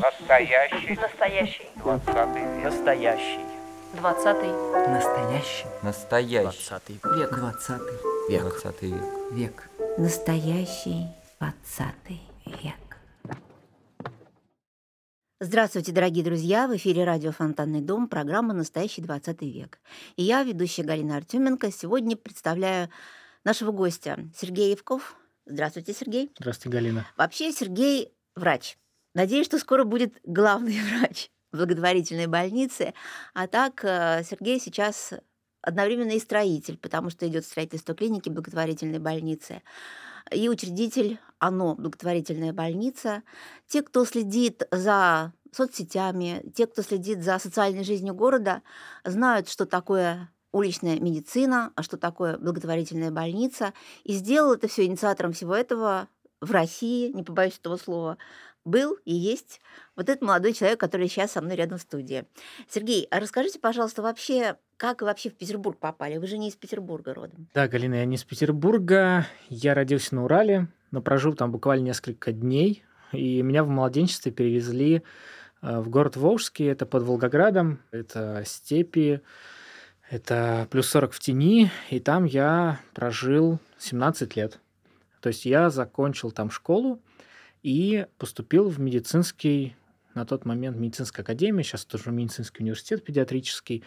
Настоящий. Настоящий. Двадцатый век. Настоящий. Двадцатый. Настоящий. Настоящий. Двадцатый Век. Двадцатый. век. Двадцатый век. Век. Настоящий двадцатый век. Здравствуйте, дорогие друзья! В эфире радио «Фонтанный дом», программа «Настоящий 20 век». И я, ведущая Галина Артеменко, сегодня представляю нашего гостя Сергей Евков. Здравствуйте, Сергей. Здравствуйте, Галина. Вообще Сергей врач. Надеюсь, что скоро будет главный врач благотворительной больницы. А так э, Сергей сейчас одновременно и строитель, потому что идет строительство клиники благотворительной больницы и учредитель ОНО «Благотворительная больница». Те, кто следит за соцсетями, те, кто следит за социальной жизнью города, знают, что такое уличная медицина, а что такое благотворительная больница. И сделал это все инициатором всего этого в России, не побоюсь этого слова, был и есть вот этот молодой человек, который сейчас со мной рядом в студии. Сергей, а расскажите, пожалуйста, вообще, как вы вообще в Петербург попали? Вы же не из Петербурга родом. Да, Галина, я не из Петербурга. Я родился на Урале, но прожил там буквально несколько дней. И меня в младенчестве перевезли э, в город Волжский, это под Волгоградом, это степи, это плюс 40 в тени, и там я прожил 17 лет. То есть я закончил там школу и поступил в медицинский на тот момент медицинская академия, сейчас тоже медицинский университет педиатрический,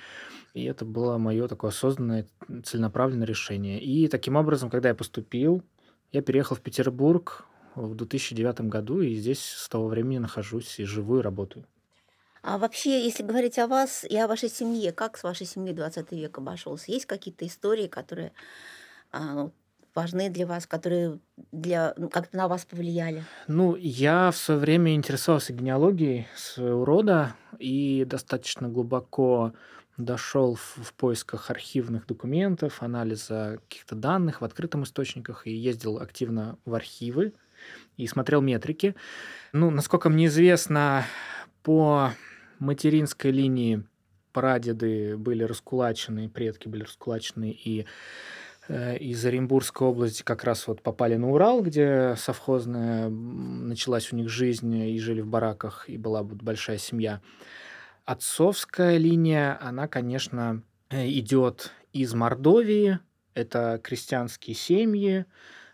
и это было мое такое осознанное, целенаправленное решение. И таким образом, когда я поступил, я переехал в Петербург в 2009 году, и здесь с того времени нахожусь и живу, и работаю. А вообще, если говорить о вас и о вашей семье, как с вашей семьей 20 век обошелся? Есть какие-то истории, которые а, важны для вас, которые для, ну, как-то на вас повлияли? Ну, я в свое время интересовался генеалогией своего рода и достаточно глубоко дошел в, в поисках архивных документов, анализа каких-то данных в открытых источниках и ездил активно в архивы и смотрел метрики. Ну, насколько мне известно, по материнской линии. Прадеды были раскулачены, предки были раскулачены, и э, из Оренбургской области как раз вот попали на Урал, где совхозная началась у них жизнь, и жили в бараках, и была вот большая семья. Отцовская линия, она, конечно, э, идет из Мордовии, это крестьянские семьи,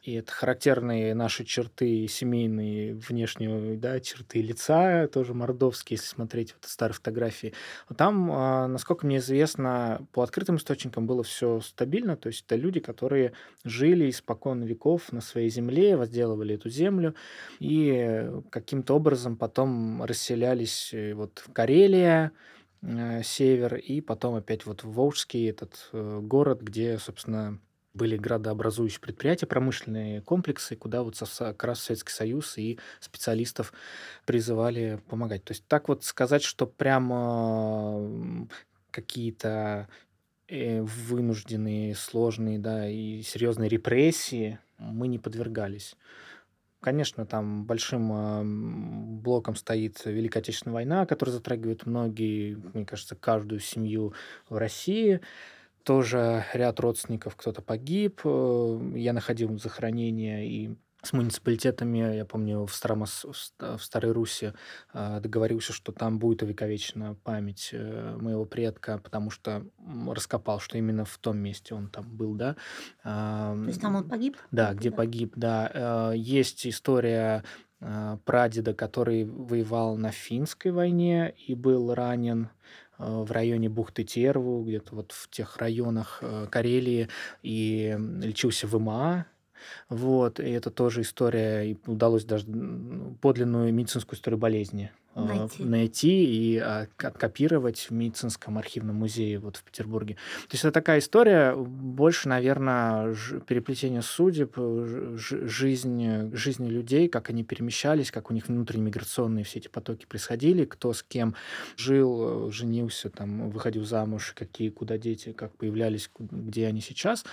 и это характерные наши черты семейные, внешние да, черты лица, тоже мордовские, если смотреть вот старые фотографии. Там, а, насколько мне известно, по открытым источникам было все стабильно, то есть это люди, которые жили испокон веков на своей земле, возделывали эту землю, и каким-то образом потом расселялись э, вот в Карелия, э, север, и потом опять вот в Волжский этот э, город, где, собственно, были градообразующие предприятия, промышленные комплексы, куда вот как раз Советский Союз и специалистов призывали помогать. То есть так вот сказать, что прямо какие-то э, вынужденные, сложные, да, и серьезные репрессии мы не подвергались. Конечно, там большим блоком стоит Великая Отечественная война, которая затрагивает многие, мне кажется, каждую семью в России тоже ряд родственников, кто-то погиб. Э, я находил захоронения и с муниципалитетами, я помню, в, Старомос, в Старой Руси э, договорился, что там будет увековечена память э, моего предка, потому что раскопал, что именно в том месте он там был, да. То есть там он погиб? Да, где да. погиб, да. Есть история прадеда, который воевал на финской войне и был ранен в районе бухты Терву, где-то вот в тех районах э, Карелии, и лечился в ИМА, вот, и это тоже история, и удалось даже подлинную медицинскую историю болезни. Э, найти, найти и а, откопировать в медицинском архивном музее вот в Петербурге. То есть это такая история, больше, наверное, переплетение судеб, жизнь, жизни людей, как они перемещались, как у них внутренние миграционные все эти потоки происходили, кто с кем жил, женился, там, выходил замуж, какие, куда дети, как появлялись, где они сейчас.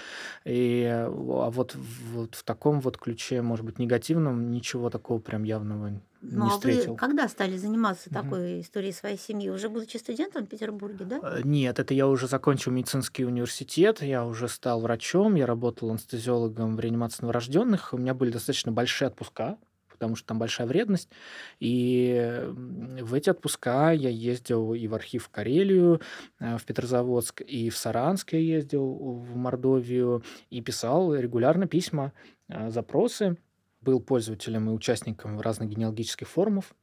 И а вот, вот в таком вот ключе, может быть, негативном, ничего такого прям явного ну, не а встретил. вы когда стали заниматься такой историей своей семьи? Уже будучи студентом в Петербурге, да? Э, нет, это я уже закончил медицинский университет, я уже стал врачом, я работал анестезиологом в реанимации новорожденных. У меня были достаточно большие отпуска, потому что там большая вредность. И в эти отпуска я ездил и в архив в Карелию, э, в Петрозаводск, и в Саранск я ездил, в Мордовию, и писал регулярно письма, э, запросы. Был пользователем и участником разных генеалогических форумов.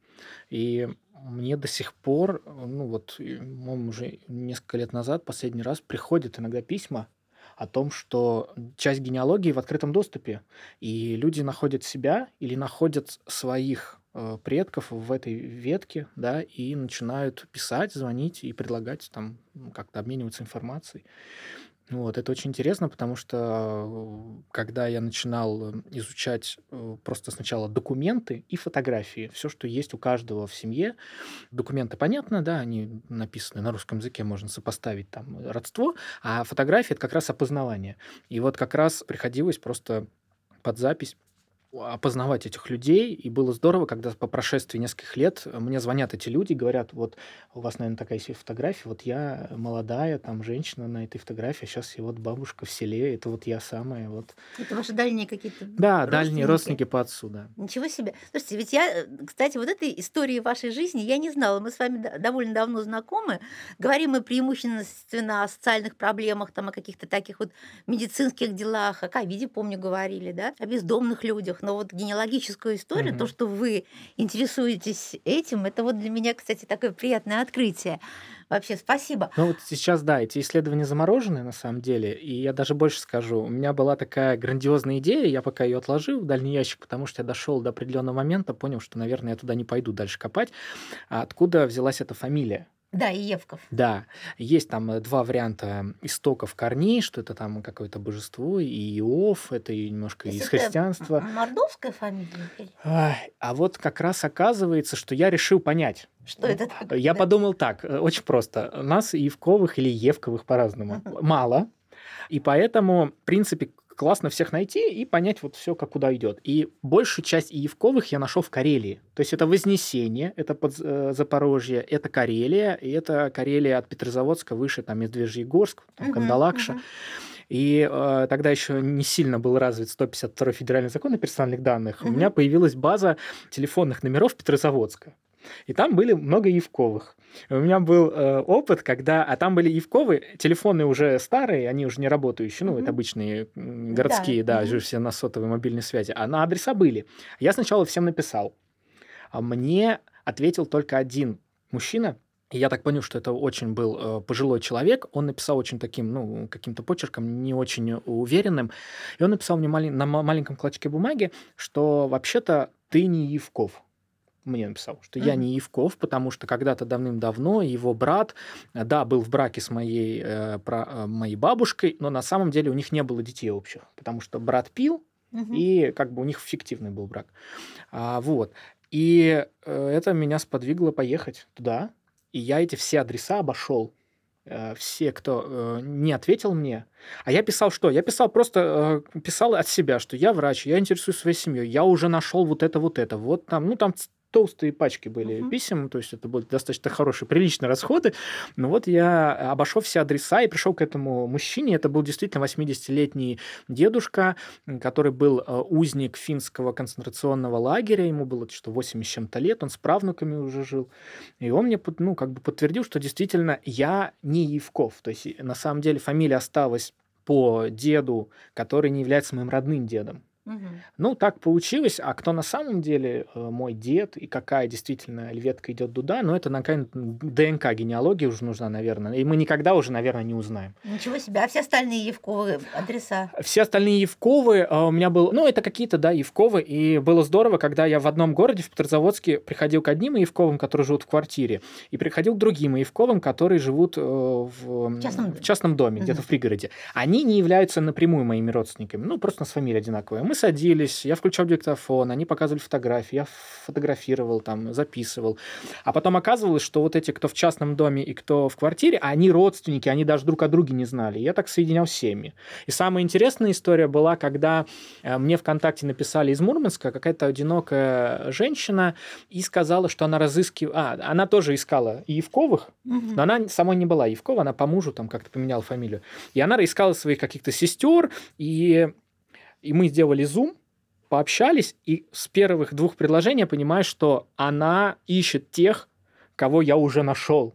И мне до сих пор, ну вот, уже несколько лет назад, последний раз, приходят иногда письма о том, что часть генеалогии в открытом доступе, и люди находят себя или находят своих э, предков в этой ветке, да, и начинают писать, звонить и предлагать там как-то обмениваться информацией. Вот, это очень интересно, потому что э, когда я начинал э, изучать э, просто сначала документы и фотографии, все, что есть у каждого в семье, документы, понятно, да, они написаны на русском языке, можно сопоставить там родство, а фотографии — это как раз опознавание. И вот как раз приходилось просто под запись опознавать этих людей, и было здорово, когда по прошествии нескольких лет мне звонят эти люди, говорят, вот у вас, наверное, такая есть фотография, вот я молодая там женщина на этой фотографии, а сейчас я вот бабушка в селе, это вот я самая вот. Это ваши дальние какие-то Да, дальние родственники по отцу, да. Ничего себе. Слушайте, ведь я, э, кстати, вот этой истории вашей жизни я не знала. Мы с вами довольно давно знакомы. Говорим мы преимущественно о социальных проблемах, там, о каких-то таких вот медицинских делах, о ковиде, помню, говорили, да, о бездомных людях но вот генеалогическую историю, угу. то, что вы интересуетесь этим, это вот для меня, кстати, такое приятное открытие. Вообще, спасибо. Ну вот сейчас, да, эти исследования заморожены на самом деле, и я даже больше скажу. У меня была такая грандиозная идея, я пока ее отложил в дальний ящик, потому что я дошел до определенного момента, понял, что, наверное, я туда не пойду дальше копать. А откуда взялась эта фамилия? Да, и Евков. Да, есть там э, два варианта истоков корней, что это там какое-то божество, и Иов, это немножко из христианства. Мордовская фамилия? А, а вот как раз оказывается, что я решил понять. Что это такое? Я подумал так, э, очень просто. Нас Евковых или Евковых по-разному мало, и поэтому, в принципе, классно всех найти и понять вот все, как куда идет. И большую часть Иевковых я нашел в Карелии. То есть это Вознесение, это под э, Запорожье, это Карелия, и это Карелия от Петрозаводска выше, там Медвежьегорск, там, uh-huh, Кандалакша. Uh-huh. И э, тогда еще не сильно был развит 152 федеральный закон о персональных данных. Uh-huh. У меня появилась база телефонных номеров Петрозаводска. И там были много Евковых. У меня был э, опыт, когда... А там были Евковы, телефоны уже старые, они уже не работающие, ну, mm-hmm. это обычные городские, да, да mm-hmm. все на сотовой мобильной связи. А на адреса были. Я сначала всем написал. А мне ответил только один мужчина, и я так понял, что это очень был э, пожилой человек. Он написал очень таким, ну, каким-то почерком, не очень уверенным. И он написал мне мали- на маленьком клочке бумаги, что вообще-то ты не Евков мне написал, что mm-hmm. я не Евков, потому что когда-то давным-давно его брат, э, да, был в браке с моей, э, про, э, моей бабушкой, но на самом деле у них не было детей общих, потому что брат пил, mm-hmm. и как бы у них фиктивный был брак. А, вот. И э, это меня сподвигло поехать туда, и я эти все адреса обошел э, все, кто не ответил мне. А я писал что? Я писал просто, писал от себя, что я врач, я интересуюсь своей семьей, я уже нашел вот это, вот это, вот там, ну там толстые пачки были uh-huh. писем, то есть это были достаточно хорошие, приличные расходы. Но вот я обошел все адреса и пришел к этому мужчине. Это был действительно 80-летний дедушка, который был э, узник финского концентрационного лагеря. Ему было что 80 с чем-то лет, он с правнуками уже жил. И он мне ну, как бы подтвердил, что действительно я не Евков. То есть на самом деле фамилия осталась по деду, который не является моим родным дедом. Угу. Ну, так получилось. А кто на самом деле э, мой дед и какая действительно ветка идет туда, ну, это на ДНК генеалогии уже нужна, наверное. И мы никогда уже, наверное, не узнаем. Ничего себе. А все остальные Евковы адреса? Все остальные Евковы э, у меня был... Ну, это какие-то, да, Евковы. И было здорово, когда я в одном городе, в Петрозаводске, приходил к одним Евковым, которые живут в квартире, и приходил к другим Евковым, которые живут э, в частном, в частном доме, угу. где-то в пригороде. Они не являются напрямую моими родственниками. Ну, просто у нас фамилия одинаковая. Мы садились, я включал диктофон, они показывали фотографии, я фотографировал, там, записывал. А потом оказывалось, что вот эти, кто в частном доме и кто в квартире, они родственники, они даже друг о друге не знали. Я так соединял семьи. И самая интересная история была, когда э, мне ВКонтакте написали из Мурманска какая-то одинокая женщина и сказала, что она разыскивала... А, она тоже искала Евковых, угу. но она самой не была Евкова, она по мужу там как-то поменяла фамилию. И она искала своих каких-то сестер, и и мы сделали зум, пообщались, и с первых двух предложений я понимаю, что она ищет тех, кого я уже нашел.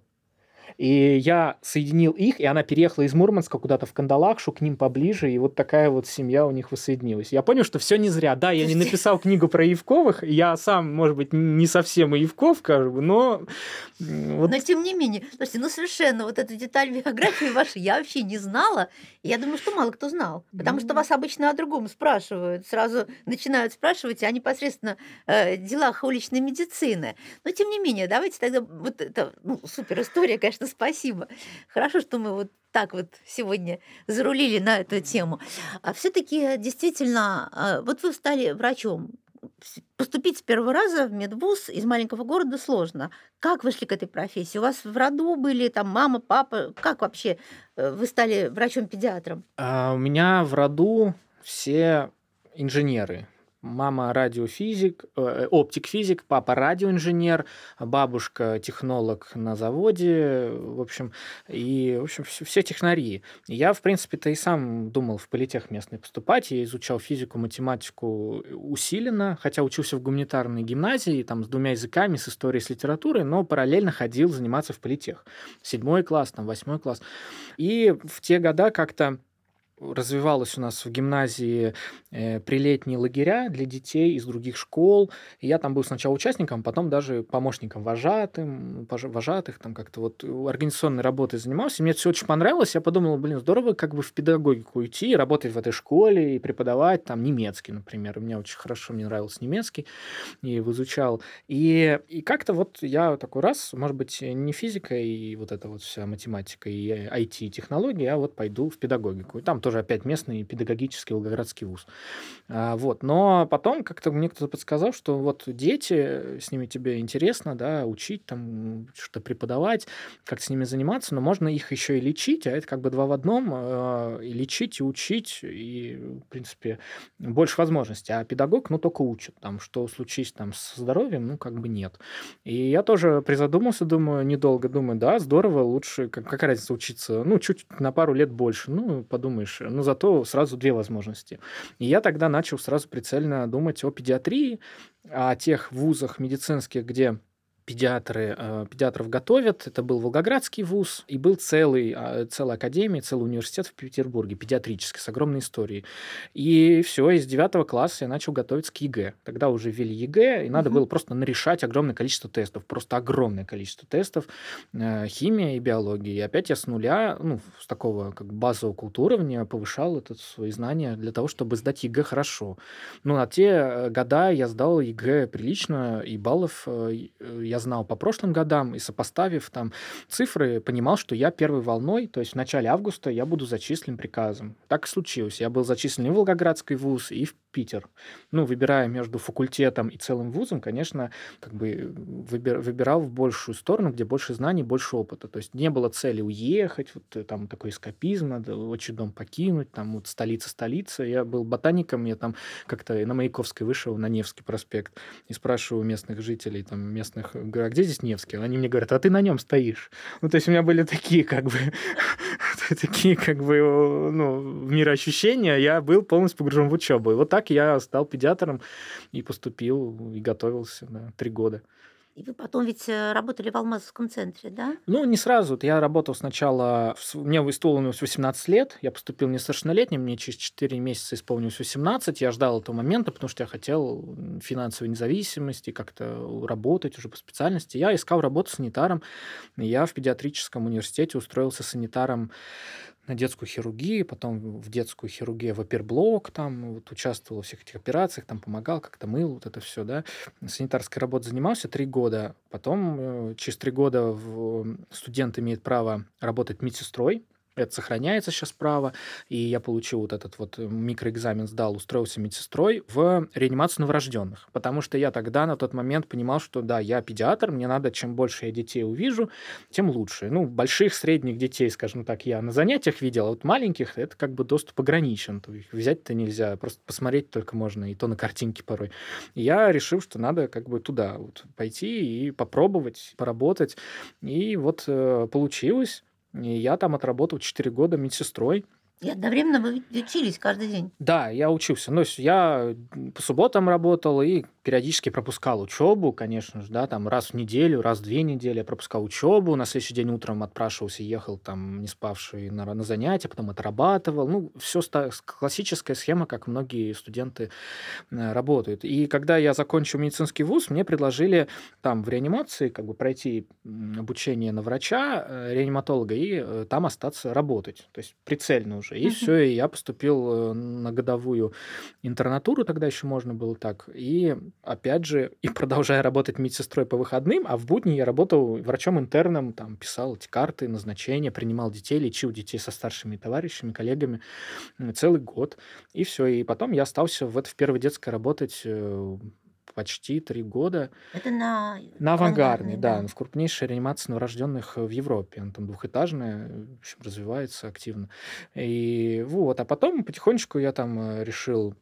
И я соединил их, и она переехала из Мурманска куда-то в Кандалакшу, к ним поближе, и вот такая вот семья у них воссоединилась. Я понял, что все не зря. Да, я не написал книгу про Евковых, я сам, может быть, не совсем Евков, как бы, но... Вот... Но тем не менее, слушайте, ну совершенно вот эту деталь биографии вашей я вообще не знала. Я думаю, что мало кто знал, потому что вас обычно о другом спрашивают, сразу начинают спрашивать о непосредственно э, делах уличной медицины. Но тем не менее, давайте тогда вот это ну, супер история, конечно, спасибо. Хорошо, что мы вот так вот сегодня зарулили на эту тему. А все-таки действительно, а, вот вы стали врачом. Поступить с первого раза в медвуз из маленького города сложно. Как вышли к этой профессии? У вас в роду были там мама, папа? Как вообще э, вы стали врачом-педиатром? А у меня в роду все инженеры. Мама радиофизик, э, оптик-физик, папа радиоинженер, бабушка технолог на заводе, в общем, и, в общем, все, все технари. Я, в принципе-то и сам думал в политех местный поступать, я изучал физику, математику усиленно, хотя учился в гуманитарной гимназии, там, с двумя языками, с историей, с литературой, но параллельно ходил заниматься в политех. Седьмой класс, там, восьмой класс. И в те года как-то развивалась у нас в гимназии э, прилетние лагеря для детей из других школ. И я там был сначала участником, потом даже помощником вожатым, вожатых, там как-то вот организационной работой занимался. И мне все очень понравилось. Я подумал, блин, здорово как бы в педагогику идти, работать в этой школе и преподавать там немецкий, например. У меня очень хорошо, мне нравился немецкий, и изучал. И, и как-то вот я такой раз, может быть, не физика и вот эта вот вся математика и IT-технологии, а вот пойду в педагогику. И там тоже опять местный педагогический Волгоградский вуз. А, вот. Но потом как-то мне кто-то подсказал, что вот дети, с ними тебе интересно, да, учить, там, что-то преподавать, как с ними заниматься, но можно их еще и лечить, а это как бы два в одном, а, и лечить, и учить, и, в принципе, больше возможностей. А педагог, ну, только учит, там, что случись там с здоровьем, ну, как бы нет. И я тоже призадумался, думаю, недолго, думаю, да, здорово, лучше, как, какая разница учиться, ну, чуть на пару лет больше, ну, подумаешь, больше, но зато сразу две возможности. И я тогда начал сразу прицельно думать о педиатрии, о тех вузах медицинских, где педиатры, э, педиатров готовят. Это был Волгоградский вуз, и был целый, э, целая академия, целый университет в Петербурге, педиатрический, с огромной историей. И все, из девятого класса я начал готовиться к ЕГЭ. Тогда уже ввели ЕГЭ, и надо угу. было просто нарешать огромное количество тестов, просто огромное количество тестов, э, химия и биология. И опять я с нуля, ну, с такого как базового уровня повышал это свои знания для того, чтобы сдать ЕГЭ хорошо. Ну, на те э, года я сдал ЕГЭ прилично, и баллов я я знал по прошлым годам, и сопоставив там цифры, понимал, что я первой волной, то есть в начале августа я буду зачислен приказом. Так и случилось. Я был зачислен и в Волгоградский вуз, и в Питер. Ну, выбирая между факультетом и целым вузом, конечно, как бы выбир, выбирал в большую сторону, где больше знаний, больше опыта. То есть не было цели уехать, вот э, там такой эскапизм, надо отчий дом покинуть, там вот столица-столица. Я был ботаником, я там как-то на Маяковской вышел, на Невский проспект, и спрашиваю местных жителей, там местных, говорю, а где здесь Невский? Они мне говорят, а ты на нем стоишь. Ну, то есть у меня были такие как бы, такие как бы, ну, мироощущения, я был полностью погружен в учебу. И вот так я стал педиатром и поступил, и готовился на три года. И вы потом ведь э, работали в Алмазовском центре, да? Ну, не сразу. Я работал сначала... Мне исполнилось 18 лет. Я поступил несовершеннолетним. Мне через 4 месяца исполнилось 18. Я ждал этого момента, потому что я хотел финансовой независимости, как-то работать уже по специальности. Я искал работу санитаром. Я в педиатрическом университете устроился санитаром на детскую хирургию, потом в детскую хирургию в оперблок, там вот участвовал во всех этих операциях, там помогал, как-то мыл, вот это все, да. Санитарской работой занимался три года, потом э, через три года в, студент имеет право работать медсестрой, это сохраняется сейчас право, и я получил вот этот вот э, микроэкзамен, сдал, устроился медсестрой в реанимацию новорожденных, потому что я тогда на тот момент понимал, что да, я педиатр, мне надо, чем больше я детей увижу, тем лучше. Ну, больших, средних детей, скажем так, я на занятиях видел, а вот маленьких это как бы доступ ограничен, то их взять-то нельзя, просто посмотреть только можно, и то на картинке порой. И я решил, что надо как бы туда вот пойти и попробовать, поработать, и вот э, получилось, и я там отработал 4 года медсестрой. И одновременно вы учились каждый день. Да, я учился. Ну, я по субботам работал и периодически пропускал учебу, конечно же, да, там раз в неделю, раз в две недели я пропускал учебу, на следующий день утром отпрашивался, ехал там не спавший на, на занятия, потом отрабатывал. Ну, все классическая схема, как многие студенты э, работают. И когда я закончил медицинский вуз, мне предложили там в реанимации как бы пройти обучение на врача, э, реаниматолога, и э, там остаться работать. То есть прицельно уже. И все, и я поступил на годовую интернатуру, тогда еще можно было так. И опять же, и продолжая работать медсестрой по выходным, а в будни я работал врачом-интерном, там, писал эти карты, назначения, принимал детей, лечил детей со старшими товарищами, коллегами целый год. И все. И потом я остался в, это, в первой детской работать э, почти три года. Это на, на авангардной, да, да, в крупнейшей реанимации новорожденных в Европе. Она там двухэтажная, в общем, развивается активно. И вот, а потом потихонечку я там э, решил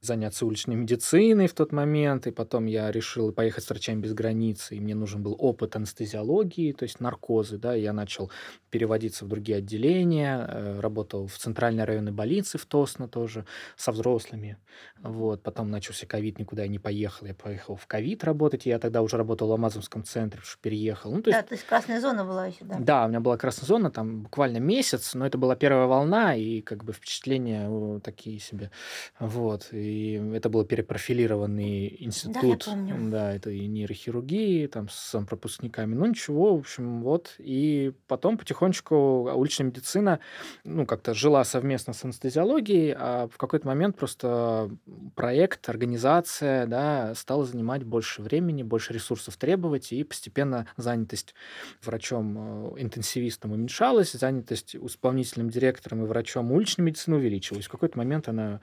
заняться уличной медициной в тот момент, и потом я решил поехать с врачами без границы, и мне нужен был опыт анестезиологии, то есть наркозы, да, и я начал переводиться в другие отделения, э, работал в центральной районной больнице в Тосно тоже со взрослыми, вот, потом начался ковид, никуда я не поехал, я поехал в ковид работать, я тогда уже работал в Амазонском центре, что переехал. Ну, то есть, да, то есть красная зона была еще, да? Да, у меня была красная зона, там буквально месяц, но это была первая волна, и как бы впечатления такие себе, вот, и и это был перепрофилированный институт. Да, я помню. Да, это и нейрохирургии, там, с пропускниками. Ну, ничего, в общем, вот. И потом потихонечку уличная медицина, ну, как-то жила совместно с анестезиологией, а в какой-то момент просто проект, организация, да, стала занимать больше времени, больше ресурсов требовать, и постепенно занятость врачом-интенсивистом э, уменьшалась, занятость исполнительным директором и врачом уличной медицины увеличилась. В какой-то момент она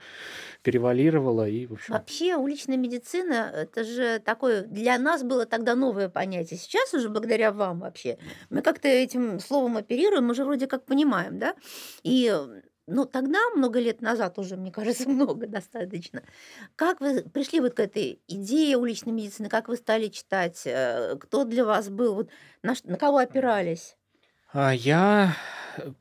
перевалировала мигрировала и, в общем... Вообще уличная медицина, это же такое, для нас было тогда новое понятие. Сейчас уже благодаря вам вообще, мы как-то этим словом оперируем, уже вроде как понимаем, да? И ну, тогда, много лет назад уже, мне кажется, много достаточно. Как вы пришли вот к этой идее уличной медицины? Как вы стали читать? Э, кто для вас был? Вот на, на кого опирались? А я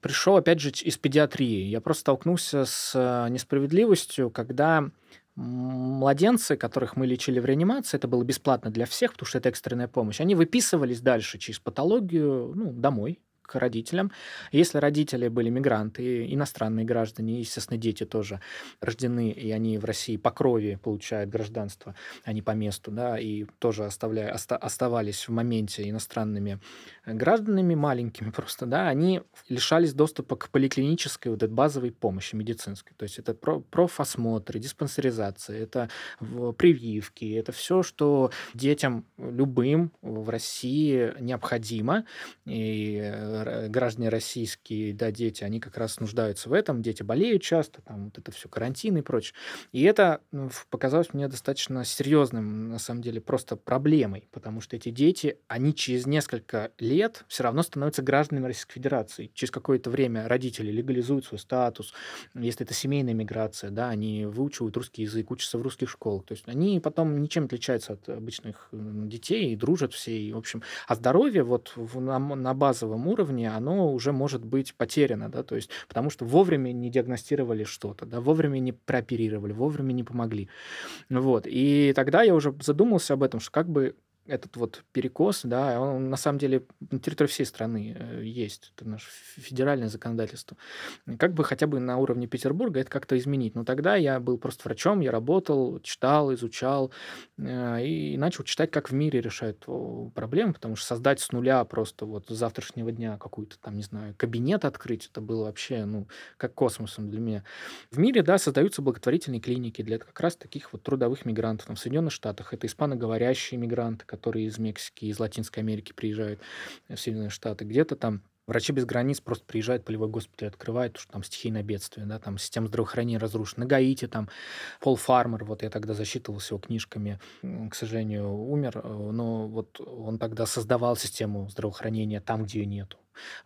пришел, опять же, из педиатрии. Я просто столкнулся с э, несправедливостью, когда младенцы, которых мы лечили в реанимации, это было бесплатно для всех, потому что это экстренная помощь, они выписывались дальше через патологию ну, домой, к родителям. Если родители были мигранты, иностранные граждане, естественно, дети тоже рождены, и они в России по крови получают гражданство, а не по месту, да, и тоже оставляя, оста, оставались в моменте иностранными гражданами, маленькими просто, да, они лишались доступа к поликлинической вот этой базовой помощи медицинской. То есть это про, профосмотры, диспансеризация, это прививки, это все, что детям любым в России необходимо, и э, граждане российские, да, дети, они как раз нуждаются в этом, дети болеют часто, там вот это все карантин и прочее. И это ну, показалось мне достаточно серьезным, на самом деле, просто проблемой, потому что эти дети, они через несколько лет все равно становятся гражданами Российской Федерации. Через какое-то время родители легализуют свой статус, если это семейная миграция, да, они выучивают русский язык, учатся в русских школах. То есть они потом ничем отличаются от обычных детей и дружат все. И, в общем, а здоровье вот на, на базовом уровне уровне, оно уже может быть потеряно, да, то есть потому что вовремя не диагностировали что-то, да, вовремя не прооперировали, вовремя не помогли. Вот. И тогда я уже задумался об этом, что как бы этот вот перекос, да, он на самом деле на территории всей страны э, есть. Это наше федеральное законодательство. Как бы хотя бы на уровне Петербурга это как-то изменить. Но тогда я был просто врачом, я работал, читал, изучал э, и начал читать, как в мире решают проблемы, потому что создать с нуля просто вот с завтрашнего дня какой-то там, не знаю, кабинет открыть, это было вообще, ну, как космосом для меня. В мире, да, создаются благотворительные клиники для как раз таких вот трудовых мигрантов. Там, в Соединенных Штатах это испаноговорящие мигранты, которые из Мексики, из Латинской Америки приезжают в Соединенные Штаты, где-то там Врачи без границ просто приезжают, полевой госпиталь открывают, потому что там стихийное бедствие, да, там система здравоохранения разрушена. На Гаити там Пол Фармер, вот я тогда засчитывался его книжками, к сожалению, умер, э, но вот он тогда создавал систему здравоохранения там, где ее нету.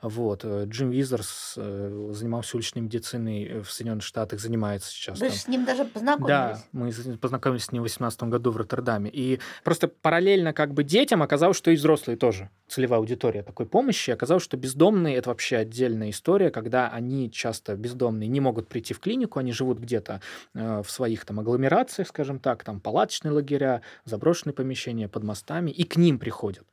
Вот. э, Джим Визерс э, занимался уличной медициной в Соединенных Штатах, занимается сейчас Вы там. с ним даже Да, познакомились. мы з- познакомились с ним в 2018 году в Роттердаме. И просто параллельно как бы детям оказалось, что и взрослые тоже целевая аудитория такой помощи. Оказалось, что бездомные – это вообще отдельная история, когда они часто бездомные не могут прийти в клинику, они живут где-то э, в своих там агломерациях, скажем так, там палаточные лагеря, заброшенные помещения под мостами, и к ним приходят.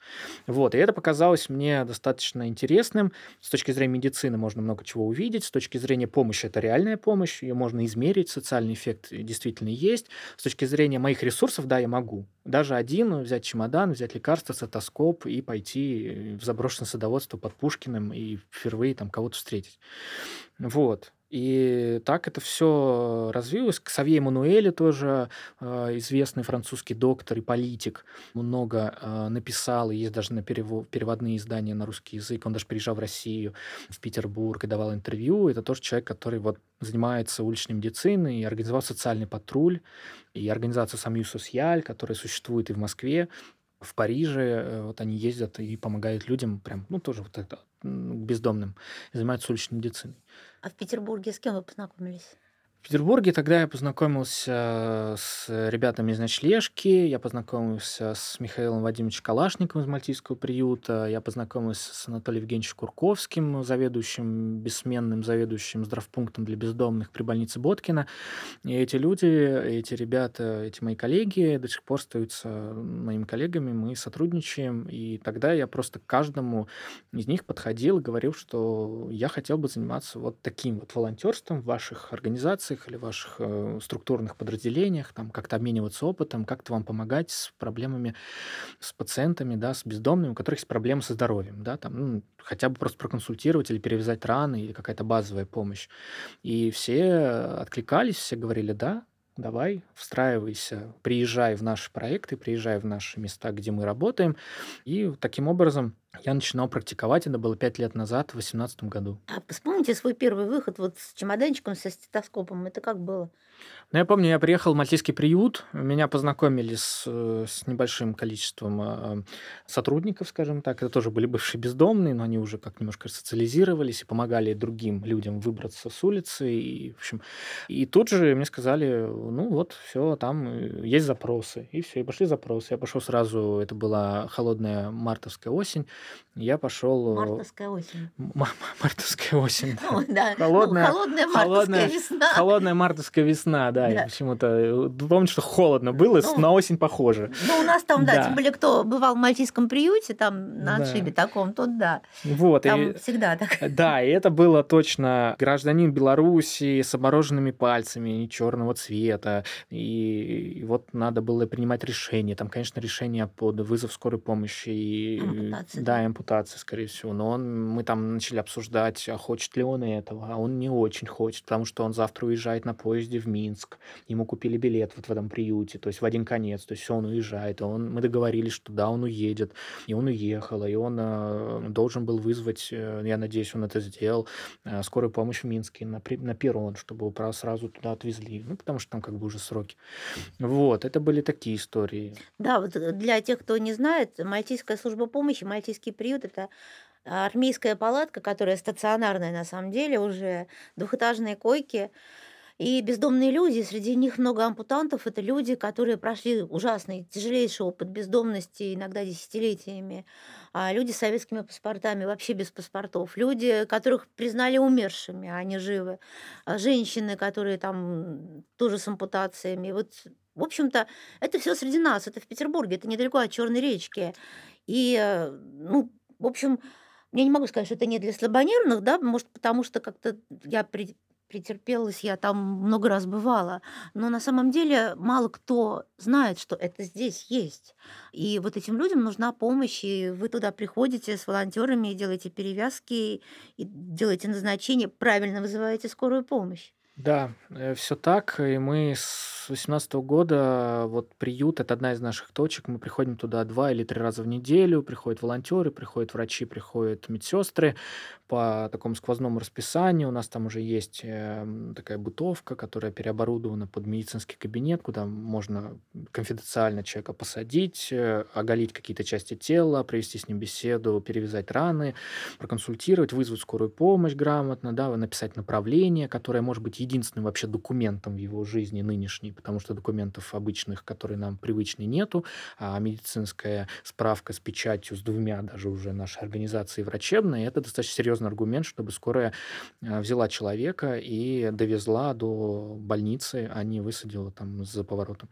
Вот, и это показалось мне достаточно интересным. С точки зрения медицины можно много чего увидеть, с точки зрения помощи это реальная помощь, ее можно измерить, социальный эффект действительно есть. С точки зрения моих ресурсов, да, я могу. Даже один взять чемодан, взять лекарство, стетоскоп и пойти в заброшенное садоводство под Пушкиным и впервые там кого-то встретить. Вот. И так это все развилось. Ксавье Эммануэле тоже э, известный французский доктор и политик, много э, написал, и есть даже на перево- переводные издания на русский язык. Он даже приезжал в Россию, в Петербург и давал интервью. Это тоже человек, который вот занимается уличной медициной и организовал социальный патруль, и организацию Самью Социаль, которая существует и в Москве, в Париже. Э, Вот они ездят и помогают людям, прям, ну, тоже вот это, бездомным, и занимаются уличной медициной. А в Петербурге с кем вы познакомились? В Петербурге тогда я познакомился с ребятами из ночлежки, я познакомился с Михаилом Вадимовичем Калашниковым из Мальтийского приюта, я познакомился с Анатолием Евгеньевичем Курковским, заведующим, бессменным заведующим здравпунктом для бездомных при больнице Боткина. И эти люди, эти ребята, эти мои коллеги до сих пор остаются моими коллегами, мы сотрудничаем, и тогда я просто каждому из них подходил и говорил, что я хотел бы заниматься вот таким вот волонтерством в ваших организациях или ваших э, структурных подразделениях, там как-то обмениваться опытом, как-то вам помогать с проблемами, с пациентами, да, с бездомными, у которых есть проблемы со здоровьем, да, там, ну, хотя бы просто проконсультировать или перевязать раны, или какая-то базовая помощь. И все откликались, все говорили, да, давай, встраивайся, приезжай в наши проекты, приезжай в наши места, где мы работаем. И таким образом я начинал практиковать, это было пять лет назад, в 2018 году. А вспомните свой первый выход вот с чемоданчиком, со стетоскопом. Это как было? Ну, я помню, я приехал в мальтийский приют, меня познакомили с, э, с небольшим количеством э, сотрудников, скажем так. Это тоже были бывшие бездомные, но они уже как немножко социализировались и помогали другим людям выбраться с улицы. И, в общем, и тут же мне сказали, ну вот, все, там э, есть запросы. И все, и пошли запросы. Я пошел сразу, это была холодная мартовская осень, я пошел... Мартовская осень. Мартовская осень. да. Ну, да. Ну, Холодная- холодная мартовская холодная- весна. Холодная мартовская весна, да, Да. я почему-то э, помню, что холодно было, Ну, на осень похоже. Ну, у нас там, да, Да. тем более, кто бывал в мальтийском приюте, там на Да. отшибе таком, тот да. Вот, Там и, всегда так. да, и это было точно гражданин Беларуси с обмороженными пальцами, черного цвета, и, и вот надо было принимать решение, там, конечно, решение под вызов скорой помощи, и, Ампутация, да, да. ампутация, скорее всего, но он, мы там начали обсуждать, а хочет ли он этого, а он не очень хочет, потому что он завтра уезжает на поезде в Минск, ему купили билет вот в этом приюте, то есть в один конец, то есть он уезжает, он, мы договорились, что да, он уедет, и он уехал, и он э, должен был вызвать, э, я надеюсь, он это сделал, э, скорую помощь в Минске на, на перрон, чтобы его сразу туда отвезли, ну, потому что там как бы уже сроки. Вот, это были такие истории. Да, вот э, для тех, кто не знает, Мальтийская служба помощи, Мальтийский приют – это армейская палатка, которая стационарная на самом деле, уже двухэтажные койки. И бездомные люди, среди них много ампутантов, это люди, которые прошли ужасный, тяжелейший опыт бездомности, иногда десятилетиями. А люди с советскими паспортами, вообще без паспортов. Люди, которых признали умершими, а они живы. А женщины, которые там тоже с ампутациями. Вот, в общем-то, это все среди нас. Это в Петербурге, это недалеко от Черной речки. И, э, ну, в общем, я не могу сказать, что это не для слабонервных, да, может, потому что как-то я при- претерпелась, я там много раз бывала. Но на самом деле мало кто знает, что это здесь есть. И вот этим людям нужна помощь, и вы туда приходите с волонтерами, делаете перевязки, и делаете назначение, правильно вызываете скорую помощь. Да, все так. И мы с 2018 года, вот приют– это одна из наших точек. Мы приходим туда два или три раза в неделю. Приходят волонтеры, приходят врачи, приходят медсестры по такому сквозному расписанию. У нас там уже есть эм, такая бытовка, которая переоборудована под медицинский кабинет, куда можно конфиденциально человека посадить, э, оголить какие-то части тела, провести с ним беседу, перевязать раны, проконсультировать, вызвать скорую помощь грамотно, да, написать направление, которое может быть единственным вообще документом в его жизни нынешней, потому что документов обычных, которые нам привычны, нету, а медицинская справка с печатью, с двумя даже уже нашей организации врачебной, это достаточно серьезный аргумент, чтобы скорая э, взяла человека и довезла до больницы, а не высадила там за поворотом.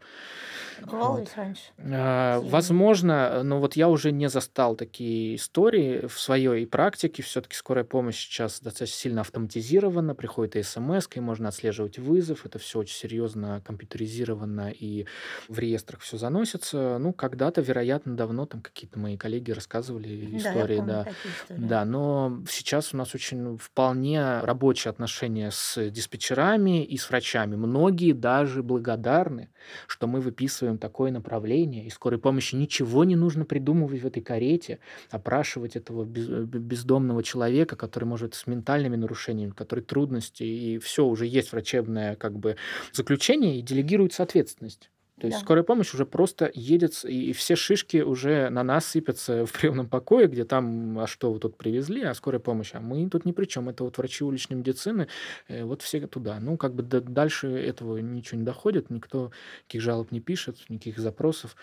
Бывало вот. раньше? А, возможно, но вот я уже не застал такие истории в своей практике. Все-таки скорая помощь сейчас достаточно сильно автоматизирована, приходит и смс, и можно можно отслеживать вызов, это все очень серьезно компьютеризировано и в реестрах все заносится. Ну, когда-то, вероятно, давно там какие-то мои коллеги рассказывали истории, да. Да, истории. да, но сейчас у нас очень вполне рабочие отношения с диспетчерами и с врачами. Многие даже благодарны, что мы выписываем такое направление, и скорой помощи ничего не нужно придумывать в этой карете, опрашивать этого бездомного человека, который может с ментальными нарушениями, который трудности, и все уже есть врачебное как бы заключение и делегируется ответственность. То есть да. скорая помощь уже просто едет, и все шишки уже на нас сыпятся в приемном покое, где там, а что вы тут привезли, а скорая помощь, а мы тут ни при чем, это вот врачи уличной медицины, э, вот все туда. Ну, как бы дальше этого ничего не доходит, никто никаких жалоб не пишет, никаких запросов,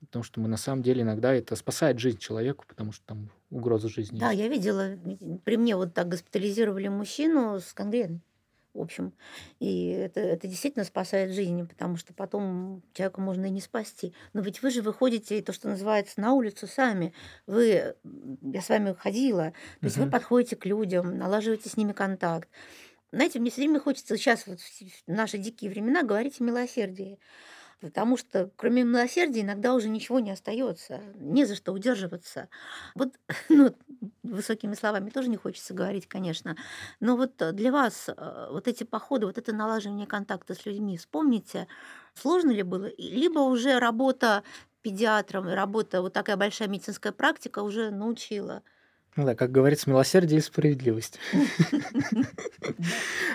потому что мы на самом деле иногда это спасает жизнь человеку, потому что там угроза жизни. Да, есть. я видела, при мне вот так госпитализировали мужчину с конгреной в общем. И это, это действительно спасает жизни, потому что потом человека можно и не спасти. Но ведь вы же выходите, то, что называется, на улицу сами. Вы, я с вами ходила, то есть угу. вы подходите к людям, налаживаете с ними контакт. Знаете, мне все время хочется сейчас, вот в наши дикие времена, говорить о милосердии. Потому что кроме милосердия иногда уже ничего не остается, не за что удерживаться. Вот ну, высокими словами тоже не хочется говорить, конечно. Но вот для вас э, вот эти походы, вот это налаживание контакта с людьми, вспомните, сложно ли было? Либо уже работа педиатром, работа, вот такая большая медицинская практика уже научила – ну да, как говорится, милосердие и справедливость.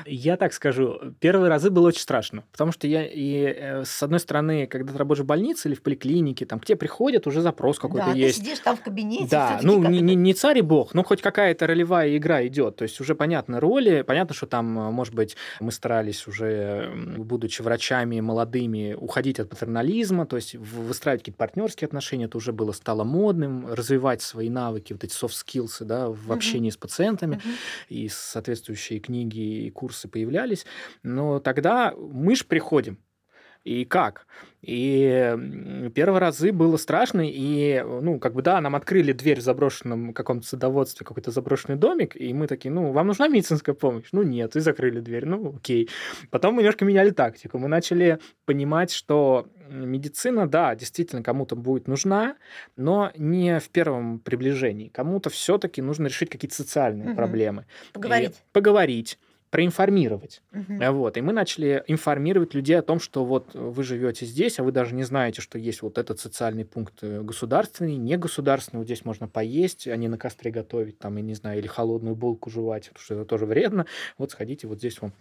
Я так скажу, первые разы было очень страшно, потому что я и э, с одной стороны, когда ты работаешь в больнице или в поликлинике, там к тебе приходят, уже запрос какой-то есть. Да, ты сидишь там в кабинете. Да, ну не, царь и бог, но хоть какая-то ролевая игра идет, то есть уже понятны роли, понятно, что там, может быть, мы старались уже, будучи врачами молодыми, уходить от патернализма, то есть выстраивать какие-то партнерские отношения, это уже было стало модным, развивать свои навыки, вот эти soft skills научился да, в общении uh-huh. с пациентами, uh-huh. и соответствующие книги и курсы появлялись. Но тогда мы же приходим, и как. И первые разы было страшно, и, ну, как бы, да, нам открыли дверь в заброшенном каком-то садоводстве, какой-то заброшенный домик, и мы такие, ну, вам нужна медицинская помощь? Ну, нет, и закрыли дверь, ну, окей. Потом мы немножко меняли тактику, мы начали понимать, что медицина, да, действительно кому-то будет нужна, но не в первом приближении. Кому-то все-таки нужно решить какие-то социальные угу. проблемы. Поговорить. И поговорить проинформировать. Угу. Вот. И мы начали информировать людей о том, что вот вы живете здесь, а вы даже не знаете, что есть вот этот социальный пункт э, государственный, негосударственный. Вот здесь можно поесть, а не на костре готовить, там, я не знаю, или холодную булку жевать, потому что это тоже вредно. Вот сходите, вот здесь вам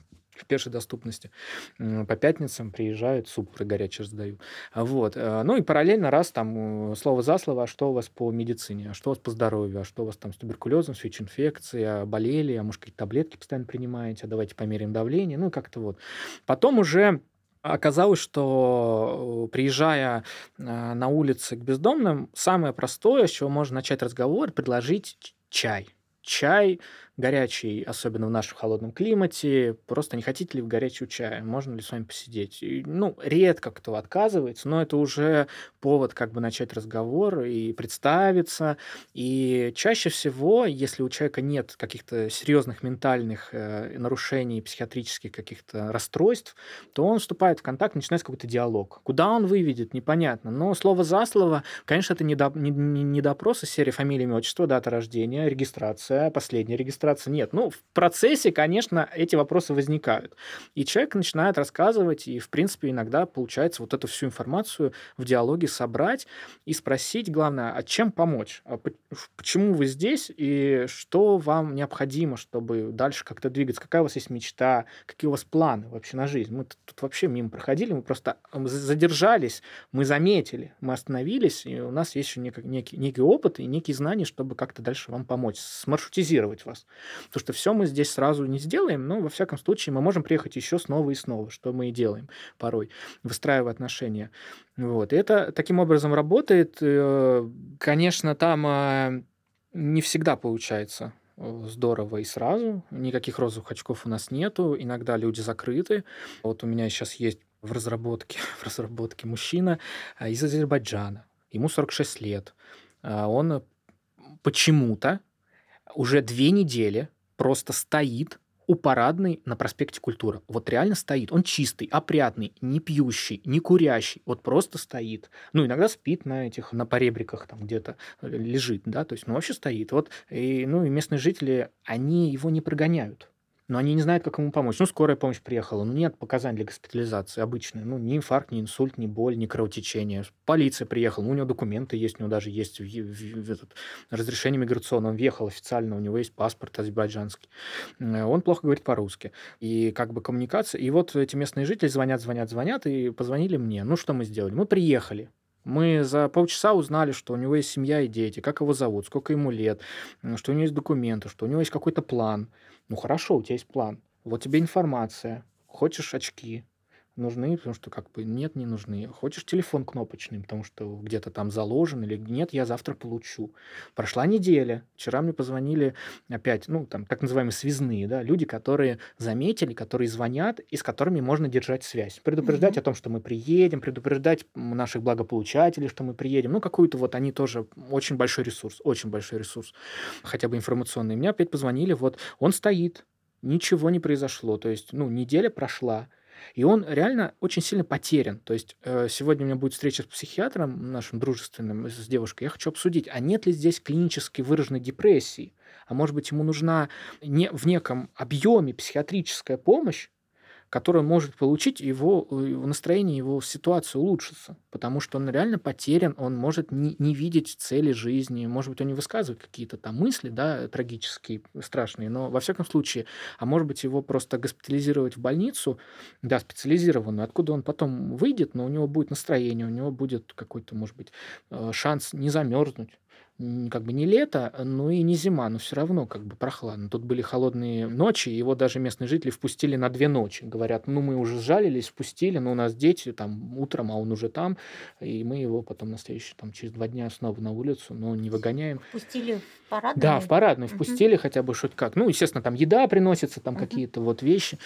в пешей доступности. По пятницам приезжают, суп горячий раздаю. Вот. Э, ну и параллельно раз там э, слово за слово, а что у вас по медицине, а что у вас по здоровью, а что у вас там с туберкулезом, с ВИЧ-инфекцией, а болели, а может какие-то таблетки постоянно принимаете, а давайте померяем давление, ну как-то вот. Потом уже Оказалось, что э, приезжая на улице к бездомным, самое простое, с чего можно начать разговор, предложить чай. Чай горячий, особенно в нашем холодном климате. Просто не хотите ли в горячего чая? Можно ли с вами посидеть? И, ну, редко кто отказывается, но это уже повод как бы начать разговор и представиться. И чаще всего, если у человека нет каких-то серьезных ментальных э, нарушений, психиатрических каких-то расстройств, то он вступает в контакт, начинается какой-то диалог. Куда он выведет, непонятно. Но слово за слово, конечно, это не, до, не, не допрос из серии фамилия, имя, отчество, дата рождения, регистрация, последняя регистрация, регистрация? Нет. Ну, в процессе, конечно, эти вопросы возникают. И человек начинает рассказывать, и, в принципе, иногда получается вот эту всю информацию в диалоге собрать и спросить, главное, а чем помочь? А почему вы здесь, и что вам необходимо, чтобы дальше как-то двигаться? Какая у вас есть мечта? Какие у вас планы вообще на жизнь? Мы тут вообще мимо проходили, мы просто задержались, мы заметили, мы остановились, и у нас есть еще некий, некий, некий опыт и некие знания, чтобы как-то дальше вам помочь, смаршрутизировать вас. Потому что все мы здесь сразу не сделаем, но во всяком случае мы можем приехать еще снова и снова, что мы и делаем порой, выстраивая отношения. Вот. И это таким образом работает. Э, конечно, там а, не всегда получается э, здорово и сразу. Никаких розовых очков у нас нету. Иногда люди закрыты. Вот у меня сейчас есть в разработке, в разработке мужчина из Азербайджана. Ему 46 лет. Он почему-то уже две недели просто стоит у парадной на проспекте Культура. Вот реально стоит. Он чистый, опрятный, не пьющий, не курящий. Вот просто стоит. Ну, иногда спит на этих, на поребриках там где-то э, лежит, да, то есть, ну, вообще стоит. Вот, и, ну, и местные жители, они его не прогоняют но они не знают, как ему помочь. Ну, скорая помощь приехала, ну, нет показаний для госпитализации обычные. Ну, ни инфаркт, ни инсульт, ни боль, ни кровотечение. Полиция приехала, ну, у него документы есть, у него даже есть в, в, в этот, разрешение миграционное. Он въехал официально, у него есть паспорт азербайджанский. Э, он плохо говорит по-русски. И как бы коммуникация. И вот эти местные жители звонят, звонят, звонят, и позвонили мне. Ну, что мы сделали? Мы приехали. Мы за полчаса узнали, что у него есть семья и дети, как его зовут, сколько ему лет, что у него есть документы, что у него есть какой-то план. Ну хорошо, у тебя есть план. Вот тебе информация. Хочешь очки? Нужны, потому что как бы нет, не нужны. Хочешь телефон кнопочный, потому что где-то там заложен или нет, я завтра получу. Прошла неделя. Вчера мне позвонили опять, ну, там, так называемые связные, да, люди, которые заметили, которые звонят и с которыми можно держать связь. Предупреждать mm-hmm. о том, что мы приедем, предупреждать наших благополучателей, что мы приедем. Ну, какую-то вот они тоже очень большой ресурс, очень большой ресурс, хотя бы информационный. Мне опять позвонили, вот он стоит, ничего не произошло. То есть, ну, неделя прошла, и он реально очень сильно потерян. То есть э, сегодня у меня будет встреча с психиатром нашим дружественным, с девушкой. Я хочу обсудить, а нет ли здесь клинически выраженной депрессии? А может быть, ему нужна не, в неком объеме психиатрическая помощь, который может получить, его, его настроение, его ситуация улучшится. Потому что он реально потерян, он может не, не видеть цели жизни, может быть, он не высказывает какие-то там мысли, да, трагические, страшные, но во всяком случае, а может быть, его просто госпитализировать в больницу, да, специализированную, откуда он потом выйдет, но у него будет настроение, у него будет какой-то, может быть, э, шанс не замерзнуть как бы не лето, но и не зима, но все равно как бы прохладно. Тут были холодные ночи, его даже местные жители впустили на две ночи. Говорят, ну мы уже сжалились, впустили, но у нас дети там утром, а он уже там, и мы его потом на следующий, там через два дня снова на улицу, но не выгоняем. Впустили в парадную? Да, в парадную впустили угу. хотя бы хоть как. Ну, естественно, там еда приносится, там угу. какие-то вот вещи.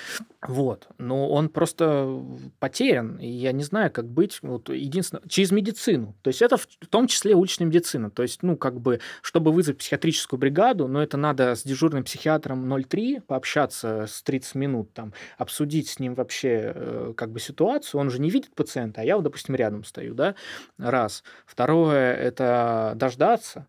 Вот. Но он просто потерян, и я не знаю, как быть. Вот единственное, через медицину. То есть это в том числе уличная медицина. То есть, ну, как бы, чтобы вызвать психиатрическую бригаду, но это надо с дежурным психиатром 03 пообщаться с 30 минут, там, обсудить с ним вообще э, как бы ситуацию. Он же не видит пациента, а я, вот, допустим, рядом стою, да, раз. Второе – это дождаться,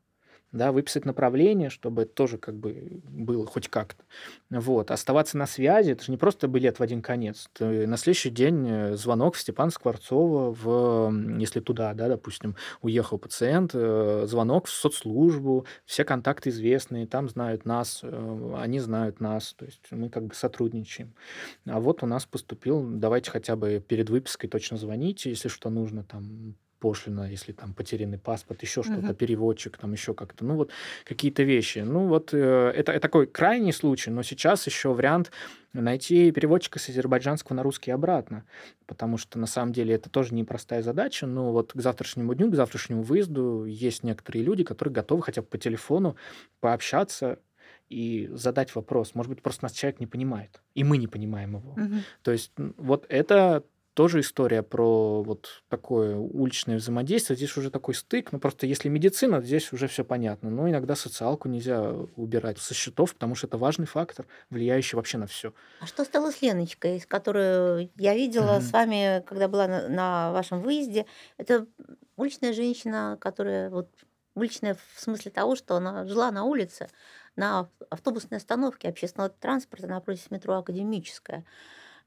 да, выписать направление, чтобы это тоже как бы было хоть как-то. Вот. Оставаться на связи, это же не просто билет в один конец. Ты на следующий день э, звонок в Степан Скворцова, в, если туда, да, допустим, уехал пациент, э, звонок в соцслужбу, все контакты известные, там знают нас, э, они знают нас, то есть мы как бы сотрудничаем. А вот у нас поступил, давайте хотя бы перед выпиской точно звоните, если что нужно, там пошлина, если там потерянный паспорт, еще что-то, угу. переводчик, там еще как-то, ну вот какие-то вещи. Ну вот э, это, это такой крайний случай, но сейчас еще вариант найти переводчика с азербайджанского на русский обратно, потому что на самом деле это тоже непростая задача, но вот к завтрашнему дню, к завтрашнему выезду есть некоторые люди, которые готовы хотя бы по телефону пообщаться, и задать вопрос. Может быть, просто нас человек не понимает, и мы не понимаем его. Угу. То есть вот это тоже история про вот такое уличное взаимодействие. Здесь уже такой стык. Ну, просто если медицина, здесь уже все понятно. Но иногда социалку нельзя убирать со счетов, потому что это важный фактор, влияющий вообще на все. А что стало с Леночкой, которую я видела mm-hmm. с вами, когда была на, на вашем выезде? Это уличная женщина, которая вот уличная в смысле того, что она жила на улице, на автобусной остановке общественного транспорта напротив метро Академическая.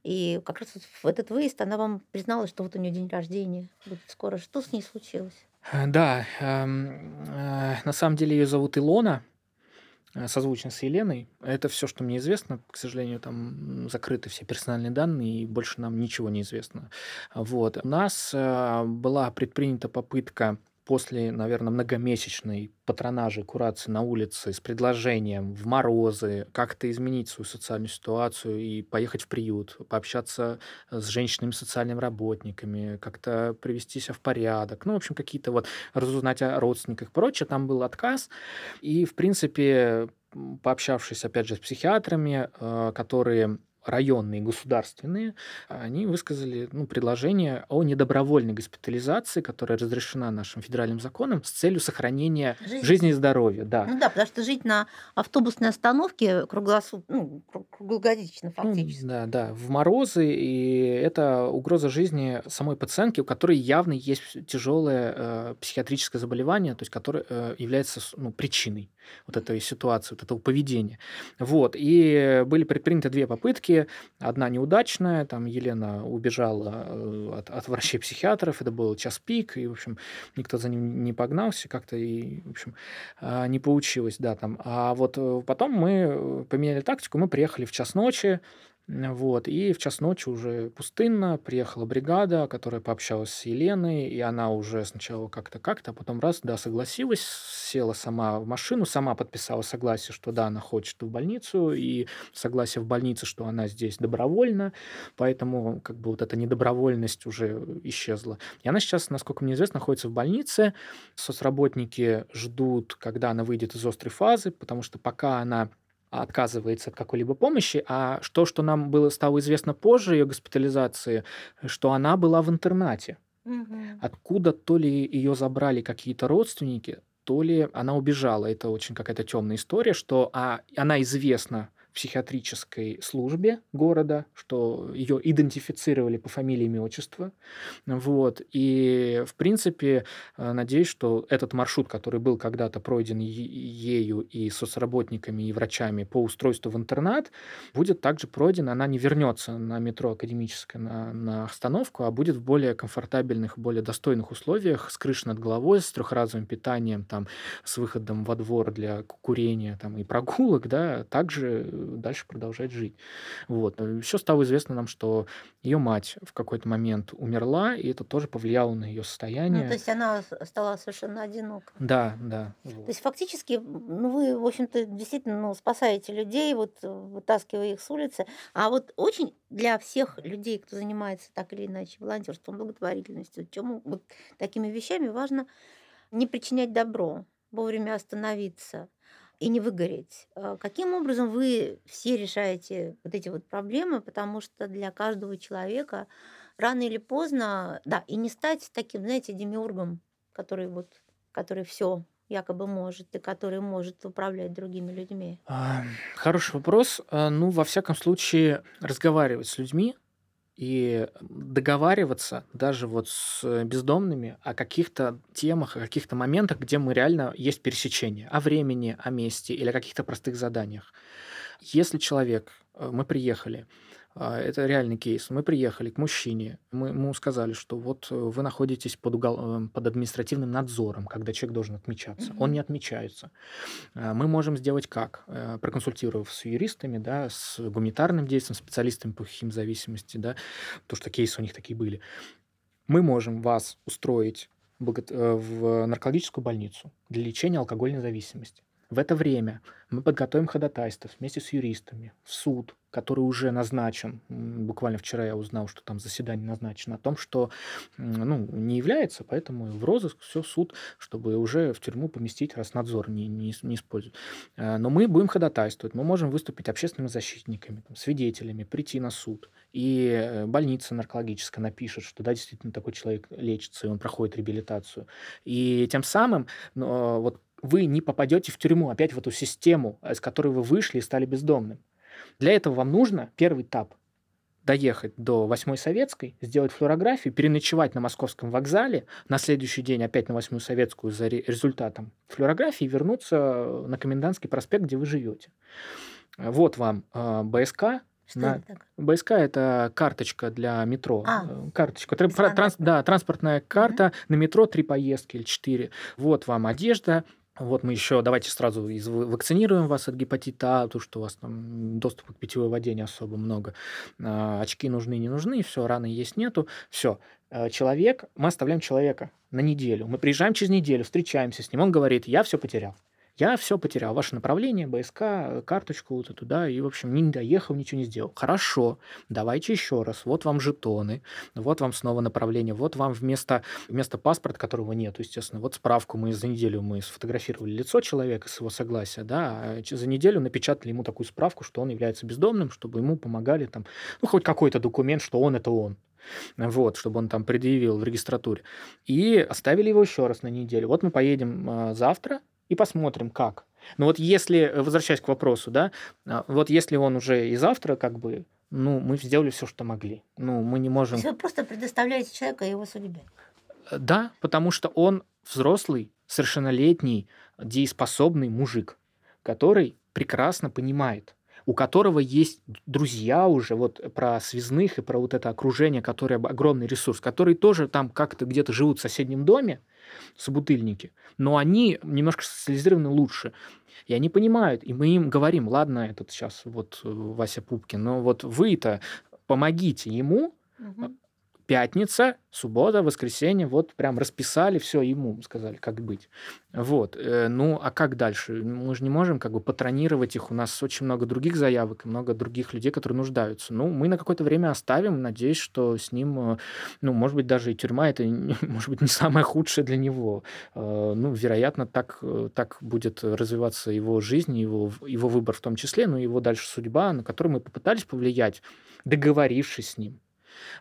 И как раз в этот выезд она вам призналась, что вот у нее день рождения будет скоро. Что с ней случилось? Э, Да, эм, э, на самом деле ее зовут Илона, э, созвучно с Еленой. Это все, что мне известно. К сожалению, там закрыты все персональные данные, и больше нам ничего не известно. Вот. У нас была предпринята попытка после, наверное, многомесячной патронажи, курации на улице с предложением в морозы как-то изменить свою социальную ситуацию и поехать в приют, пообщаться с женщинами, социальными работниками, как-то привести себя в порядок, ну, в общем, какие-то вот разузнать о родственниках и прочее. Там был отказ. И, в принципе, пообщавшись, опять же, с психиатрами, э, которые районные, государственные, они высказали ну, предложение о недобровольной госпитализации, которая разрешена нашим федеральным законом с целью сохранения Жизнь. жизни и здоровья. Да. Ну да, потому что жить на автобусной остановке круглосут... ну, кру- круглогодично Ну, фактически. да, да, в морозы, и это угроза жизни самой пациентки, у которой явно есть тяжелое э, психиатрическое заболевание, то есть которое э, является ну, причиной вот этой ситуации, вот этого поведения. Вот, и были предприняты две попытки, одна неудачная, там Елена убежала э, от, от врачей психиатров, это был час пик, и, в общем, никто за ним не погнался, как-то и, в общем, а, не получилось, да, там. А вот э, потом мы э, поменяли тактику, мы приехали в час ночи, вот, и в час ночи уже пустынно, приехала бригада, которая пообщалась с Еленой, и она уже сначала как-то как-то, а потом раз, да, согласилась, села сама в машину, сама подписала согласие, что да, она хочет в больницу, и согласие в больнице, что она здесь добровольно, поэтому как бы вот эта недобровольность уже исчезла. И она сейчас, насколько мне известно, находится в больнице, соцработники ждут, когда она выйдет из острой фазы, потому что пока она отказывается от какой-либо помощи, а то, что нам было стало известно позже ее госпитализации, что она была в интернате. Мгм. Откуда то ли ее забрали какие-то родственники, то ли она убежала. Это очень какая-то темная история, что а, она известна психиатрической службе города, что ее идентифицировали по фамилии, имя, отчеству. Вот. И, в принципе, э, надеюсь, что этот маршрут, который был когда-то пройден ею и соцработниками, и врачами по устройству в интернат, будет также пройден. Она не вернется на метро Академическое на, на остановку, а будет в более комфортабельных, более достойных условиях, с крышей над головой, с трехразовым питанием, там, с выходом во двор для ку- курения там, и прогулок, да, также э, дальше продолжать жить. Вот. Еще стало известно нам, что ее мать в какой-то момент умерла, и это тоже повлияло на ее Ну, состояние. то есть она стала совершенно одинока. Да, да. То вот. есть фактически, ну, вы, в общем-то, действительно ну, спасаете людей, вот э, вытаскивая их с улицы. А вот очень для всех людей, кто занимается так или иначе волонтерством, благотворительностью, чему вот такими вещами важно не причинять добро, вовремя остановиться и не выгореть. А Каким образом вы все решаете вот эти вот проблемы, потому что для каждого человека рано или поздно, да, и не стать таким, знаете, демиургом, который вот, который все якобы может и который может управлять другими людьми. Хороший вопрос. А, Ну, во всяком случае, разговаривать с людьми и договариваться даже вот с бездомными о каких-то темах, о каких-то моментах, где мы реально есть пересечение, о времени, о месте или о каких-то простых заданиях. Если человек, э, мы приехали, это реальный кейс, мы приехали к мужчине, мы ему сказали, что вот э, вы находитесь под, угол- э, под административным надзором, когда человек должен отмечаться. Он Мгм. не отмечается. А, Мы можем сделать как? Э, Проконсультировав с юристами, да, с гуманитарным действием, специалистами по химзависимости, да, то, что кейсы у них такие были. Мы можем вас устроить э, в наркологическую больницу для лечения алкогольной зависимости. В это время мы подготовим ходатайство вместе с юристами в суд, который уже назначен. Буквально вчера я узнал, что там заседание назначено о том, что ну, не является, поэтому в розыск все суд, чтобы уже в тюрьму поместить, раз надзор не, не, не используют. Э, Но мы будем ходатайствовать, мы можем выступить общественными защитниками, там, свидетелями, прийти на суд. И э, больница наркологическая напишет, что да, действительно такой человек лечится, и он проходит реабилитацию. И тем самым ну, вот вы не попадете в тюрьму, опять в эту систему, из которой вы вышли и стали бездомным. Для этого вам нужно первый этап доехать до 8 Советской, сделать флюорографию, переночевать на Московском вокзале, на следующий день опять на 8 Советскую за результатом флюорографии вернуться на Комендантский проспект, где вы живете. Вот вам э, БСК, Что на- это такое? БСК это карточка для метро. А. Э, Карточка. Транс- да, транспортная карта на метро три поездки или четыре. Вот вам одежда. Вот мы еще, давайте сразу из- вакцинируем вас от гепатита А, то, что у вас там доступа к питьевой воде не особо много. А, Очки нужны, не нужны, все, раны есть, нету. Все. Человек, мы оставляем человека на неделю. Мы приезжаем через неделю, встречаемся с ним, он говорит, я все потерял. Я все потерял. Ваше направление, БСК, карточку вот эту, да, и, в общем, не доехал, ничего не сделал. Хорошо, давайте еще раз. Вот вам жетоны, вот вам снова направление, вот вам вместо, вместо паспорта, которого нет, естественно, вот справку мы за неделю мы сфотографировали лицо человека с его согласия, да, а за неделю напечатали ему такую справку, что он является бездомным, чтобы ему помогали там, ну, хоть какой-то документ, что он это он. Вот, чтобы он там предъявил в регистратуре. И оставили его еще раз на неделю. Вот мы поедем а, завтра и посмотрим, как. Но вот если, э, возвращаясь к вопросу, да, а, вот если он уже и завтра как бы, ну, мы сделали все, что могли. Ну, мы не То можем... есть вы просто предоставляете человека его судьбе. Э, Да, потому что он взрослый, совершеннолетний, дееспособный мужик, который прекрасно понимает, у которого есть друзья уже, вот про связных и про вот это окружение, которое огромный ресурс, которые тоже там как-то где-то живут в соседнем доме, собутыльники, но они немножко социализированы лучше. И они понимают, и мы им говорим, ладно, этот сейчас вот э, Вася Пупкин, но вот вы-то помогите ему, Мгм. Пятница, суббота, воскресенье, вот прям расписали, все ему сказали, как быть. Вот. э, Ну, а как дальше? Мы же не можем как бы патронировать их. У нас очень много других заявок много других людей, которые нуждаются. Ну, мы на какое-то время оставим, надеюсь, что с ним, э, ну, может быть, даже и тюрьма, это, может быть, не самое худшее для него. Э, Ну, вероятно, так, так будет развиваться его жизнь, его, его выбор в том числе, но его дальше судьба, на которую мы попытались повлиять, договорившись с ним.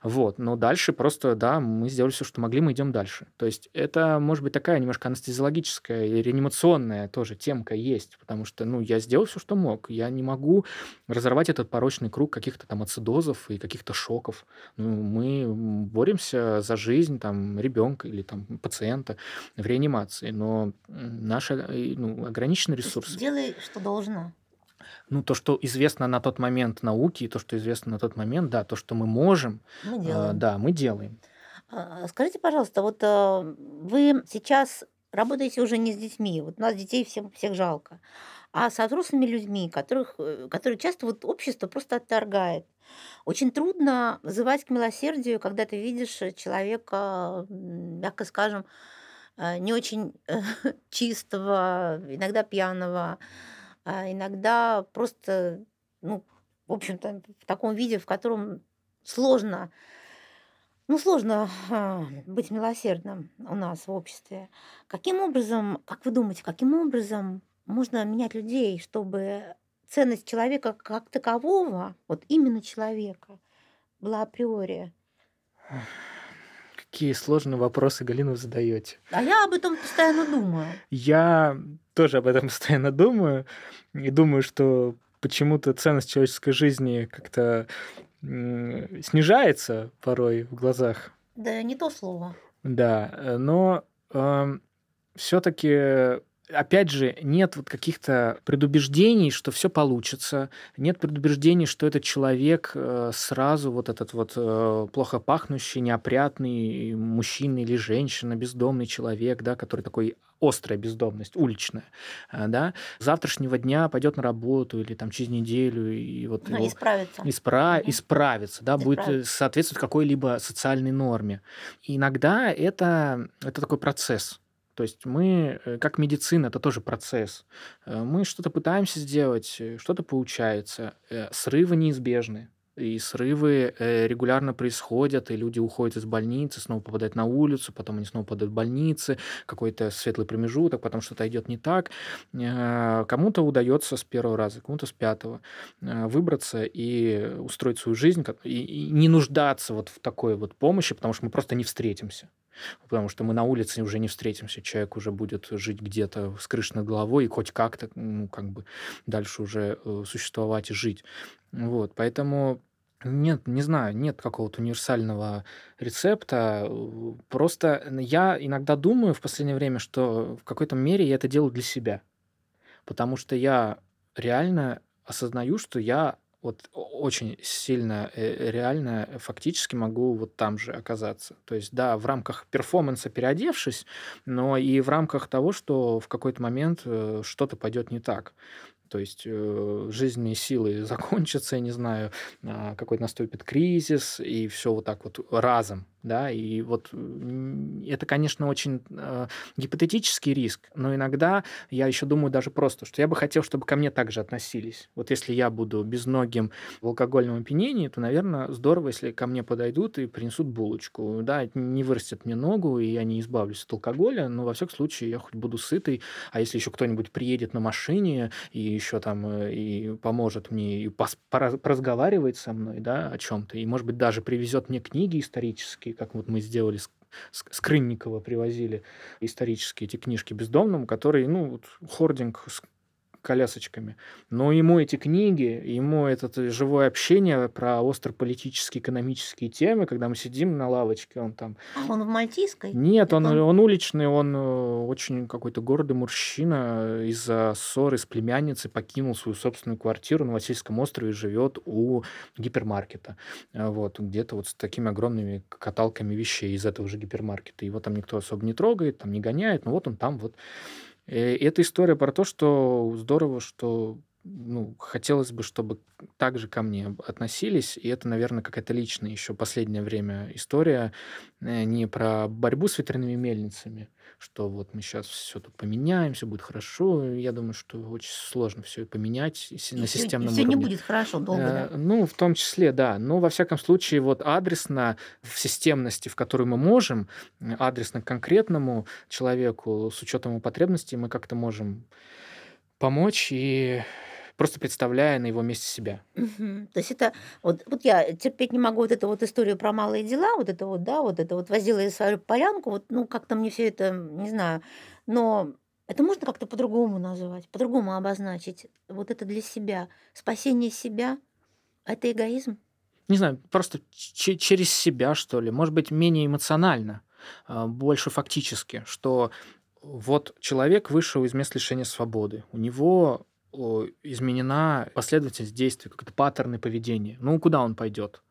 Вот, но дальше просто, да, мы сделали все, что могли, мы идем дальше. То есть это, может быть, такая немножко анестезиологическая и реанимационная тоже темка есть, потому что, ну, я сделал все, что мог. Я не могу разорвать этот порочный круг каких-то там ацидозов и каких-то шоков. Ну, мы боремся за жизнь там ребенка или там пациента в реанимации, но наши э, ну, есть ресурсы. Делай, что должно. Ну, то, что известно на тот момент науке, и то, что известно на тот момент, да, то, что мы можем, Мы а, делаем. да, мы делаем. А, Скажите, пожалуйста, вот а, вы сейчас работаете уже не с детьми, вот у нас детей всем, всех жалко, а с взрослыми людьми, которых, э, которые часто вот общество просто отторгает. Очень трудно вызывать к милосердию, когда ты видишь э, человека, мягко скажем, э, не очень э, чистого, иногда пьяного, а иногда просто, ну, в общем-то, в таком виде, в котором сложно ну, сложно а, быть милосердным у нас в обществе. Каким образом, как вы думаете, каким образом можно менять людей, чтобы ценность человека как такового, вот именно человека, была априори? Какие сложные вопросы, Галина, вы задаете. А я об этом постоянно думаю. Я тоже об этом постоянно думаю. И думаю, что почему-то ценность человеческой жизни как-то снижается порой в глазах. Да не то слово. Да, э, но все-таки опять же, нет вот каких-то предубеждений, что все получится, нет предубеждений, что этот человек э, сразу вот этот вот э, плохо пахнущий, неопрятный мужчина или женщина, бездомный человек, да, который такой острая бездомность, уличная, э, да, завтрашнего дня пойдет на работу или там через неделю и вот Ну, его исправиться. испра- Мгм. исправиться, да, будет э, Исправиться. соответствовать какой-либо социальной норме. И иногда это, это такой процесс. То есть мы, э, как медицина, это тоже процесс. Мы что-то пытаемся сделать, что-то получается. Срывы неизбежны. И срывы э, регулярно происходят, и люди уходят из больницы, снова попадают на улицу, потом они снова попадают в больницы, какой-то светлый промежуток, потом что-то идет не так. Э, Кому-то удается с первого раза, кому-то с пятого э, выбраться и устроить свою жизнь, и, не нуждаться вот в такой вот помощи, потому что мы просто не встретимся. Потому что мы на улице уже не встретимся. Человек уже будет жить где-то с крышей над головой и хоть как-то, ну, как бы дальше уже существовать и жить. Вот, поэтому Нет, не знаю, нет какого-то универсального рецепта. Э, просто я иногда думаю в последнее время, что в какой-то мере я это делаю для себя. Потому что я реально осознаю, что я вот очень сильно э, реально фактически могу вот там же оказаться. То есть, да, в рамках перформанса переодевшись, но и в рамках того, что в какой-то момент э, что-то пойдет не так. То есть э, жизненные силы закончатся, я не знаю, э, какой-то наступит кризис, и все вот так вот разом да, и вот это, конечно, очень э, гипотетический риск, но иногда я еще думаю даже просто, что я бы хотел, чтобы ко мне также относились. Вот если я буду безногим в алкогольном опьянении, то, наверное, здорово, если ко мне подойдут и принесут булочку. Да, не вырастет мне ногу, и я не избавлюсь от алкоголя, но во всяком случае я хоть буду сытый, а если еще кто-нибудь приедет на машине и еще там э, и поможет мне, и пос- со мной, да, о чем-то, и, может быть, даже привезет мне книги исторические, как вот мы сделали с, с, с Крынникова, привозили исторические эти книжки бездомным, которые, ну, вот, хординг колясочками. Но ему эти книги, ему это живое общение про остро-политические, экономические темы, когда мы сидим на лавочке, он там... А он в Мальтийской? Нет, он, он... он уличный, он э, очень какой-то гордый мужчина из-за ссоры с племянницей покинул свою собственную квартиру на Васильском острове и живет у гипермаркета. Э, вот, где-то вот с такими огромными каталками вещей из этого же гипермаркета. Его там никто особо не трогает, там не гоняет, но вот он там вот Э, это история про то, что здорово, что ну, хотелось бы, чтобы так же ко мне относились. И это, наверное, какая-то личная еще последнее время история э, не про борьбу с ветряными мельницами, что вот мы сейчас все тут поменяем, все будет хорошо. Я думаю, что очень сложно все поменять на и системном все, уровне. не будет хорошо долго, э, да? Ну, в том числе, да. Но, во всяком случае, вот адресно в системности, в которую мы можем, адресно конкретному человеку, с учетом его потребностей, мы как-то можем помочь и просто представляя на его месте себя. Мгм. То есть это вот, вот я терпеть не могу вот эту вот историю про малые дела, вот это вот, да, вот это вот возила я свою полянку, вот, ну, как-то мне все это, не знаю, но это можно как-то по-другому назвать, по-другому обозначить. Вот это для себя. Спасение себя – это эгоизм. Не знаю, просто через себя, что ли. Может быть, менее эмоционально, а, больше фактически, что вот человек вышел из мест лишения свободы. У него изменена последовательность действий, как-то паттерны поведения. Ну, куда он пойдет?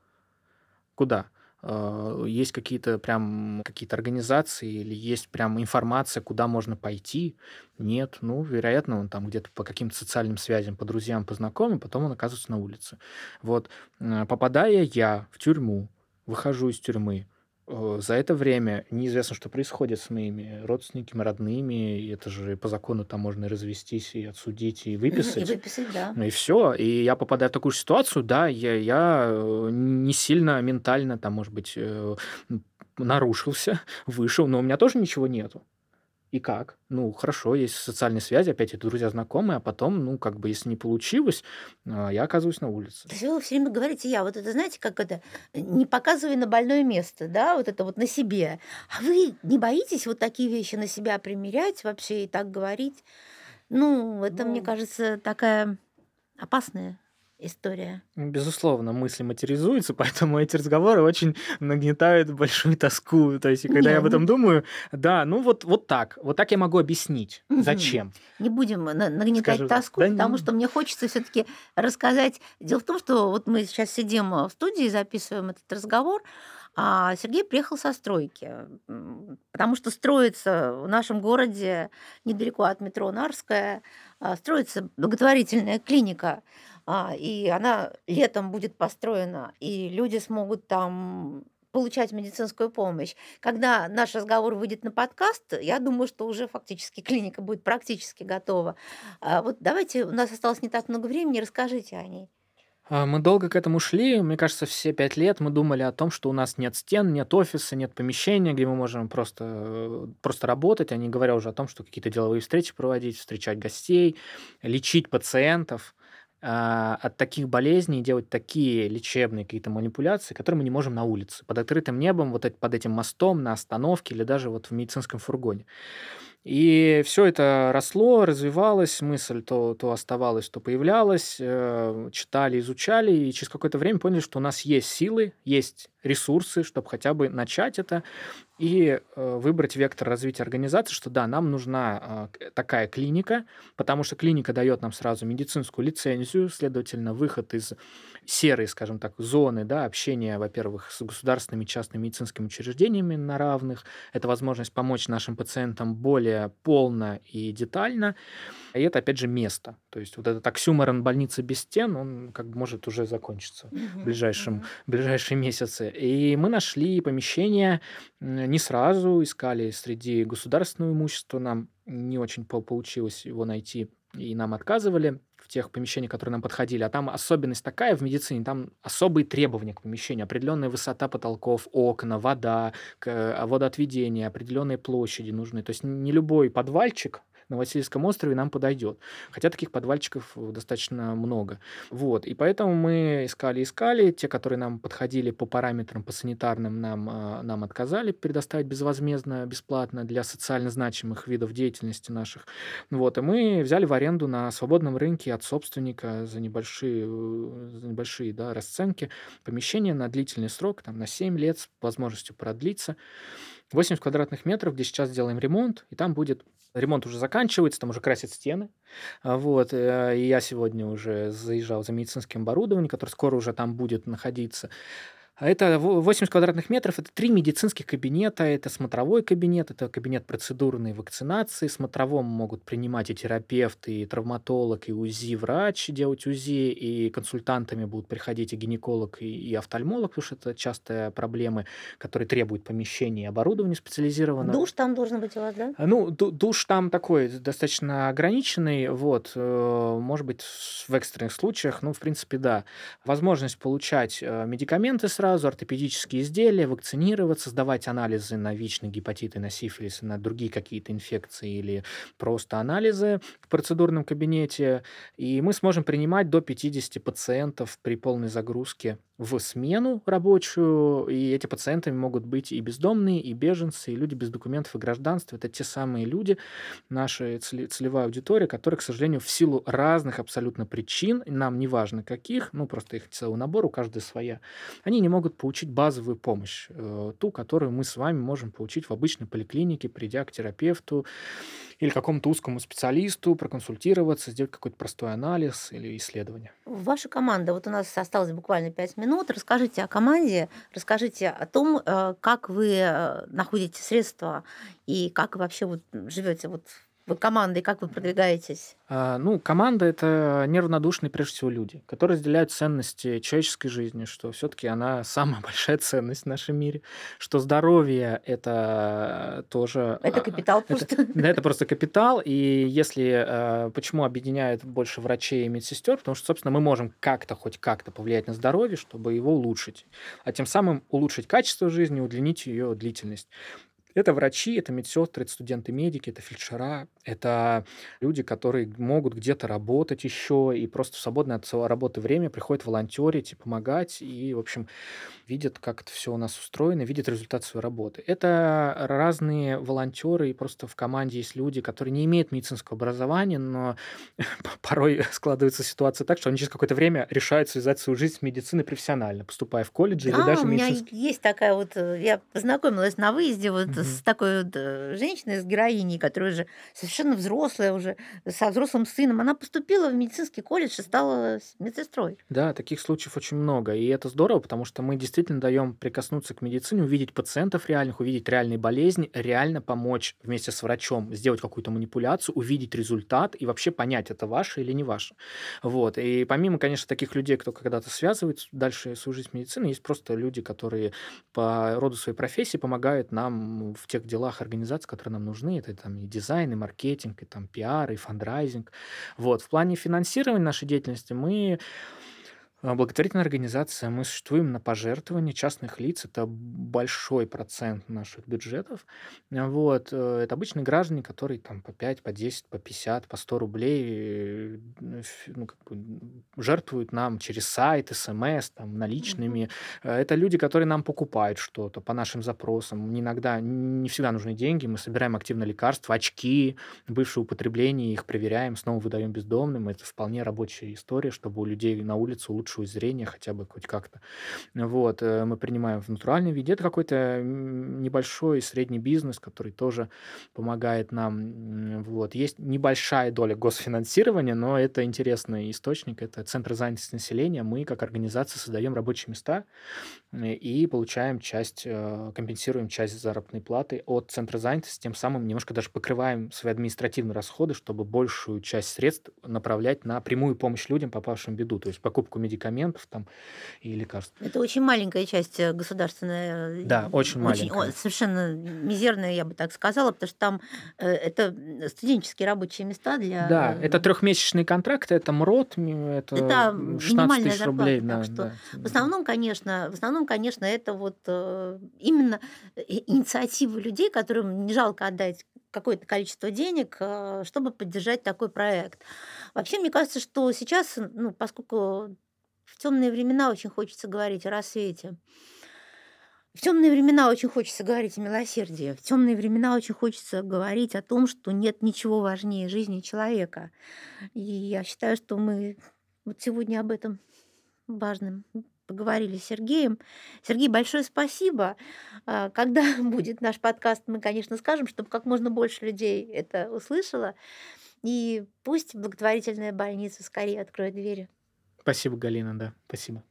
Куда? А, есть какие-то прям какие-то организации или есть прям информация, куда можно пойти? Нет, ну, вероятно, он там где-то по каким-то социальным связям, по друзьям, по знакомым, потом он оказывается на улице. Вот, попадая я в тюрьму, выхожу из тюрьмы, Э, за это время неизвестно, что происходит с моими родственниками, родными. И это же по закону там можно и развестись, и отсудить, и выписать. И выписать, да. Ну и все. И я попадаю в такую же ситуацию, да, я, я э, не сильно ментально там, может быть, э, нарушился, вышел, но у меня тоже ничего нету. И как? Ну, хорошо, есть социальные связи, опять это друзья, знакомые, а потом, ну, как бы, если не получилось, а, я оказываюсь на улице. То есть вы все время говорите я. Вот это, знаете, как это, не показывай на больное место, да, вот это вот на себе. А вы не боитесь вот такие вещи на себя примерять вообще и так говорить? Ну, это, ну... мне кажется, такая опасная история. Безусловно, мысли материализуются, поэтому эти разговоры очень нагнетают большую тоску. То есть, когда Нет, я об этом думаю, да, ну вот, вот так. Вот так я могу объяснить, зачем. Не будем нагнетать Скажу, тоску, да, потому не... что мне хочется все таки рассказать. Дело в том, что вот мы сейчас сидим в студии, записываем этот разговор, а Сергей приехал со стройки, потому что строится в нашем городе недалеко от метро Нарская, а, строится благотворительная клиника и она летом будет построена, и люди смогут там получать медицинскую помощь. Когда наш разговор выйдет на подкаст, я думаю, что уже фактически клиника будет практически готова. А вот давайте, у нас осталось не так много времени, расскажите о ней. А, мы долго к этому шли. Мне кажется, все пять лет мы думали о том, что у нас нет стен, нет офиса, нет помещения, где мы можем просто, просто работать, а не говоря уже о том, что какие-то деловые встречи проводить, встречать гостей, лечить пациентов. А, от таких болезней делать такие лечебные какие-то манипуляции, которые мы не можем на улице, под открытым небом, вот под этим мостом, на остановке или даже вот в медицинском фургоне. И все это росло, развивалось, мысль то, то оставалась, то появлялась, э, читали, изучали, и через какое-то время поняли, что у нас есть силы, есть ресурсы, чтобы хотя бы начать это и э, выбрать вектор развития организации, что да, нам нужна э, такая клиника, потому что клиника дает нам сразу медицинскую лицензию, следовательно, выход из серой, скажем так, зоны да, общения, во-первых, с государственными и частными медицинскими учреждениями на равных. Это возможность помочь нашим пациентам более полно и детально. И это, опять же, место. То есть вот этот оксюморон больницы без стен, он как бы может уже закончиться в ближайшем, ближайшие месяцы. И мы нашли помещение не сразу, искали среди государственного имущества, нам не очень получилось его найти, и нам отказывали в тех помещениях, которые нам подходили. А там особенность такая в медицине, там особые требования к помещению, определенная высота потолков, окна, вода, а, водоотведение, определенные площади нужны. То есть не любой подвальчик на Васильевском острове нам подойдет. Хотя таких подвальчиков достаточно много. Вот. И поэтому мы искали-искали. Те, которые нам подходили по параметрам, по санитарным, нам, а, нам отказали предоставить безвозмездно, бесплатно для социально значимых видов деятельности наших. Вот. И мы взяли в аренду на свободном рынке от собственника за небольшие, за небольшие да, расценки помещение на длительный срок, там, на 7 лет с возможностью продлиться. 80 квадратных метров, где сейчас делаем ремонт, и там будет ремонт уже заканчивается, там уже красят стены. А, вот, э, и я сегодня уже заезжал за медицинским оборудованием, которое скоро уже там будет находиться. А это 80 квадратных метров, это три медицинских кабинета, это смотровой кабинет, это кабинет процедурной вакцинации. Смотровом могут принимать и терапевты, и травматолог, и УЗИ-врач делать УЗИ, и консультантами будут приходить и гинеколог, и, и офтальмолог, потому что это частые проблемы, которые требуют помещения и оборудования специализированного. Душ там должен быть у вас, да? Ну, душ там такой достаточно ограниченный, вот, э, может быть, в экстренных случаях, ну, в принципе, да. Возможность получать э, медикаменты сразу сразу, ортопедические изделия, вакцинироваться, сдавать анализы на ВИЧ, на гепатиты, на сифилис, на другие какие-то инфекции или просто анализы в процедурном кабинете. И мы сможем принимать до 50 пациентов при полной загрузке в смену рабочую, и эти пациенты могут быть и бездомные, и беженцы, и люди без документов и гражданства. Это те самые люди, наша целевая аудитория, которые, к сожалению, в силу разных абсолютно причин, нам не важно каких, ну просто их целый набор, у каждой своя, они не могут получить базовую помощь, э, ту, которую мы с вами можем получить в обычной поликлинике, придя к терапевту или какому-то узкому специалисту, проконсультироваться, сделать какой-то простой анализ или исследование. Ваша команда, вот у нас осталось буквально 5 минут. Расскажите о команде, расскажите о том, э, как вы э, находите средства и как вы вообще вот живете вот вы командой, как вы продвигаетесь? А, ну, команда это неравнодушные, прежде всего, люди, которые разделяют ценности человеческой жизни, что все-таки она самая большая ценность в нашем мире, что здоровье это тоже. Это капитал просто. Это, да, это просто капитал. И если а, почему объединяют больше врачей и медсестер, потому что, собственно, мы можем как-то, хоть как-то повлиять на здоровье, чтобы его улучшить, а тем самым улучшить качество жизни, удлинить ее длительность. Это врачи, это медсестры, это студенты-медики, это фельдшера, это люди, которые могут где-то работать еще и просто в свободное от работы время приходят волонтерить и помогать, и, в общем, видят, как это все у нас устроено, видят результат своей работы. Это разные волонтеры, и просто в команде есть люди, которые не имеют медицинского образования, но порой складывается ситуация так, что они через какое-то время решают связать свою жизнь с медициной профессионально, поступая в колледж да, или даже у меня медицинский. есть такая вот, э, я познакомилась на выезде вот mm-hmm. с такой вот э, женщиной, с героиней, которая уже совершенно взрослая, уже со взрослым сыном. Она поступила в медицинский колледж и стала медсестрой. Да, таких случаев очень много, и это здорово, потому что мы действительно даем прикоснуться к медицине, увидеть пациентов реальных, увидеть реальные болезни, реально помочь вместе с врачом сделать какую-то манипуляцию, увидеть результат и вообще понять, это ваше или не ваше. Вот. И помимо, конечно, таких людей, кто когда-то связывает дальше свою жизнь с медициной, есть просто люди, которые по роду своей профессии помогают нам в тех делах организаций, которые нам нужны. Это там и дизайн, и маркетинг, и там пиар, и фандрайзинг. Вот. В плане финансирования нашей деятельности мы Благотворительная организация, мы существуем на пожертвования частных лиц, это большой процент наших бюджетов. А, Вот. э, Это обычные граждане, которые там по 5, по 10, по 50, по 100 рублей э, ну, как бы, жертвуют нам через сайт, смс, там, наличными. Э, Это люди, которые нам покупают что-то по нашим запросам. Иногда не всегда нужны деньги, мы собираем активно лекарства, очки, бывшее употребление, их проверяем, снова выдаем бездомным. Это вполне рабочая история, чтобы у людей на улице улучшилось зрение хотя бы хоть как-то. Вот. э, Мы принимаем в натуральном виде. Это какой-то небольшой средний бизнес, который тоже помогает нам. Вот. Есть небольшая доля госфинансирования, но это интересный источник. Это Центр занятости населения. Мы, как организация, создаем рабочие места и получаем часть, э, компенсируем часть заработной платы от Центра занятости, тем самым немножко даже покрываем свои административные расходы, чтобы большую часть средств направлять на прямую помощь людям, попавшим в беду, то есть покупку медикаментов там и лекарств. Это очень маленькая часть э, государственная. Да, очень маленькая. о, совершенно мизерная, я бы так сказала, потому что там э, это студенческие рабочие места для... Да, это трехмесячные контракты, это МРОД, это, Это 16 минимальная тысяч зарплата, рублей. да, что да, В основном, конечно, в основном, конечно, это вот э, именно инициатива людей, которым не жалко отдать какое-то количество денег, э, чтобы поддержать такой проект. Вообще, мне кажется, что сейчас, ну, поскольку в темные времена очень хочется говорить о рассвете, в темные времена очень хочется говорить о милосердии, в темные времена очень хочется говорить о том, что нет ничего важнее жизни человека. И я считаю, что мы вот сегодня об этом важным поговорили с Сергеем. Сергей, большое спасибо. А, Когда будет наш подкаст, мы, конечно, скажем, чтобы как можно больше людей это услышало. И пусть благотворительная больница скорее откроет двери. Спасибо, Галина, да, спасибо.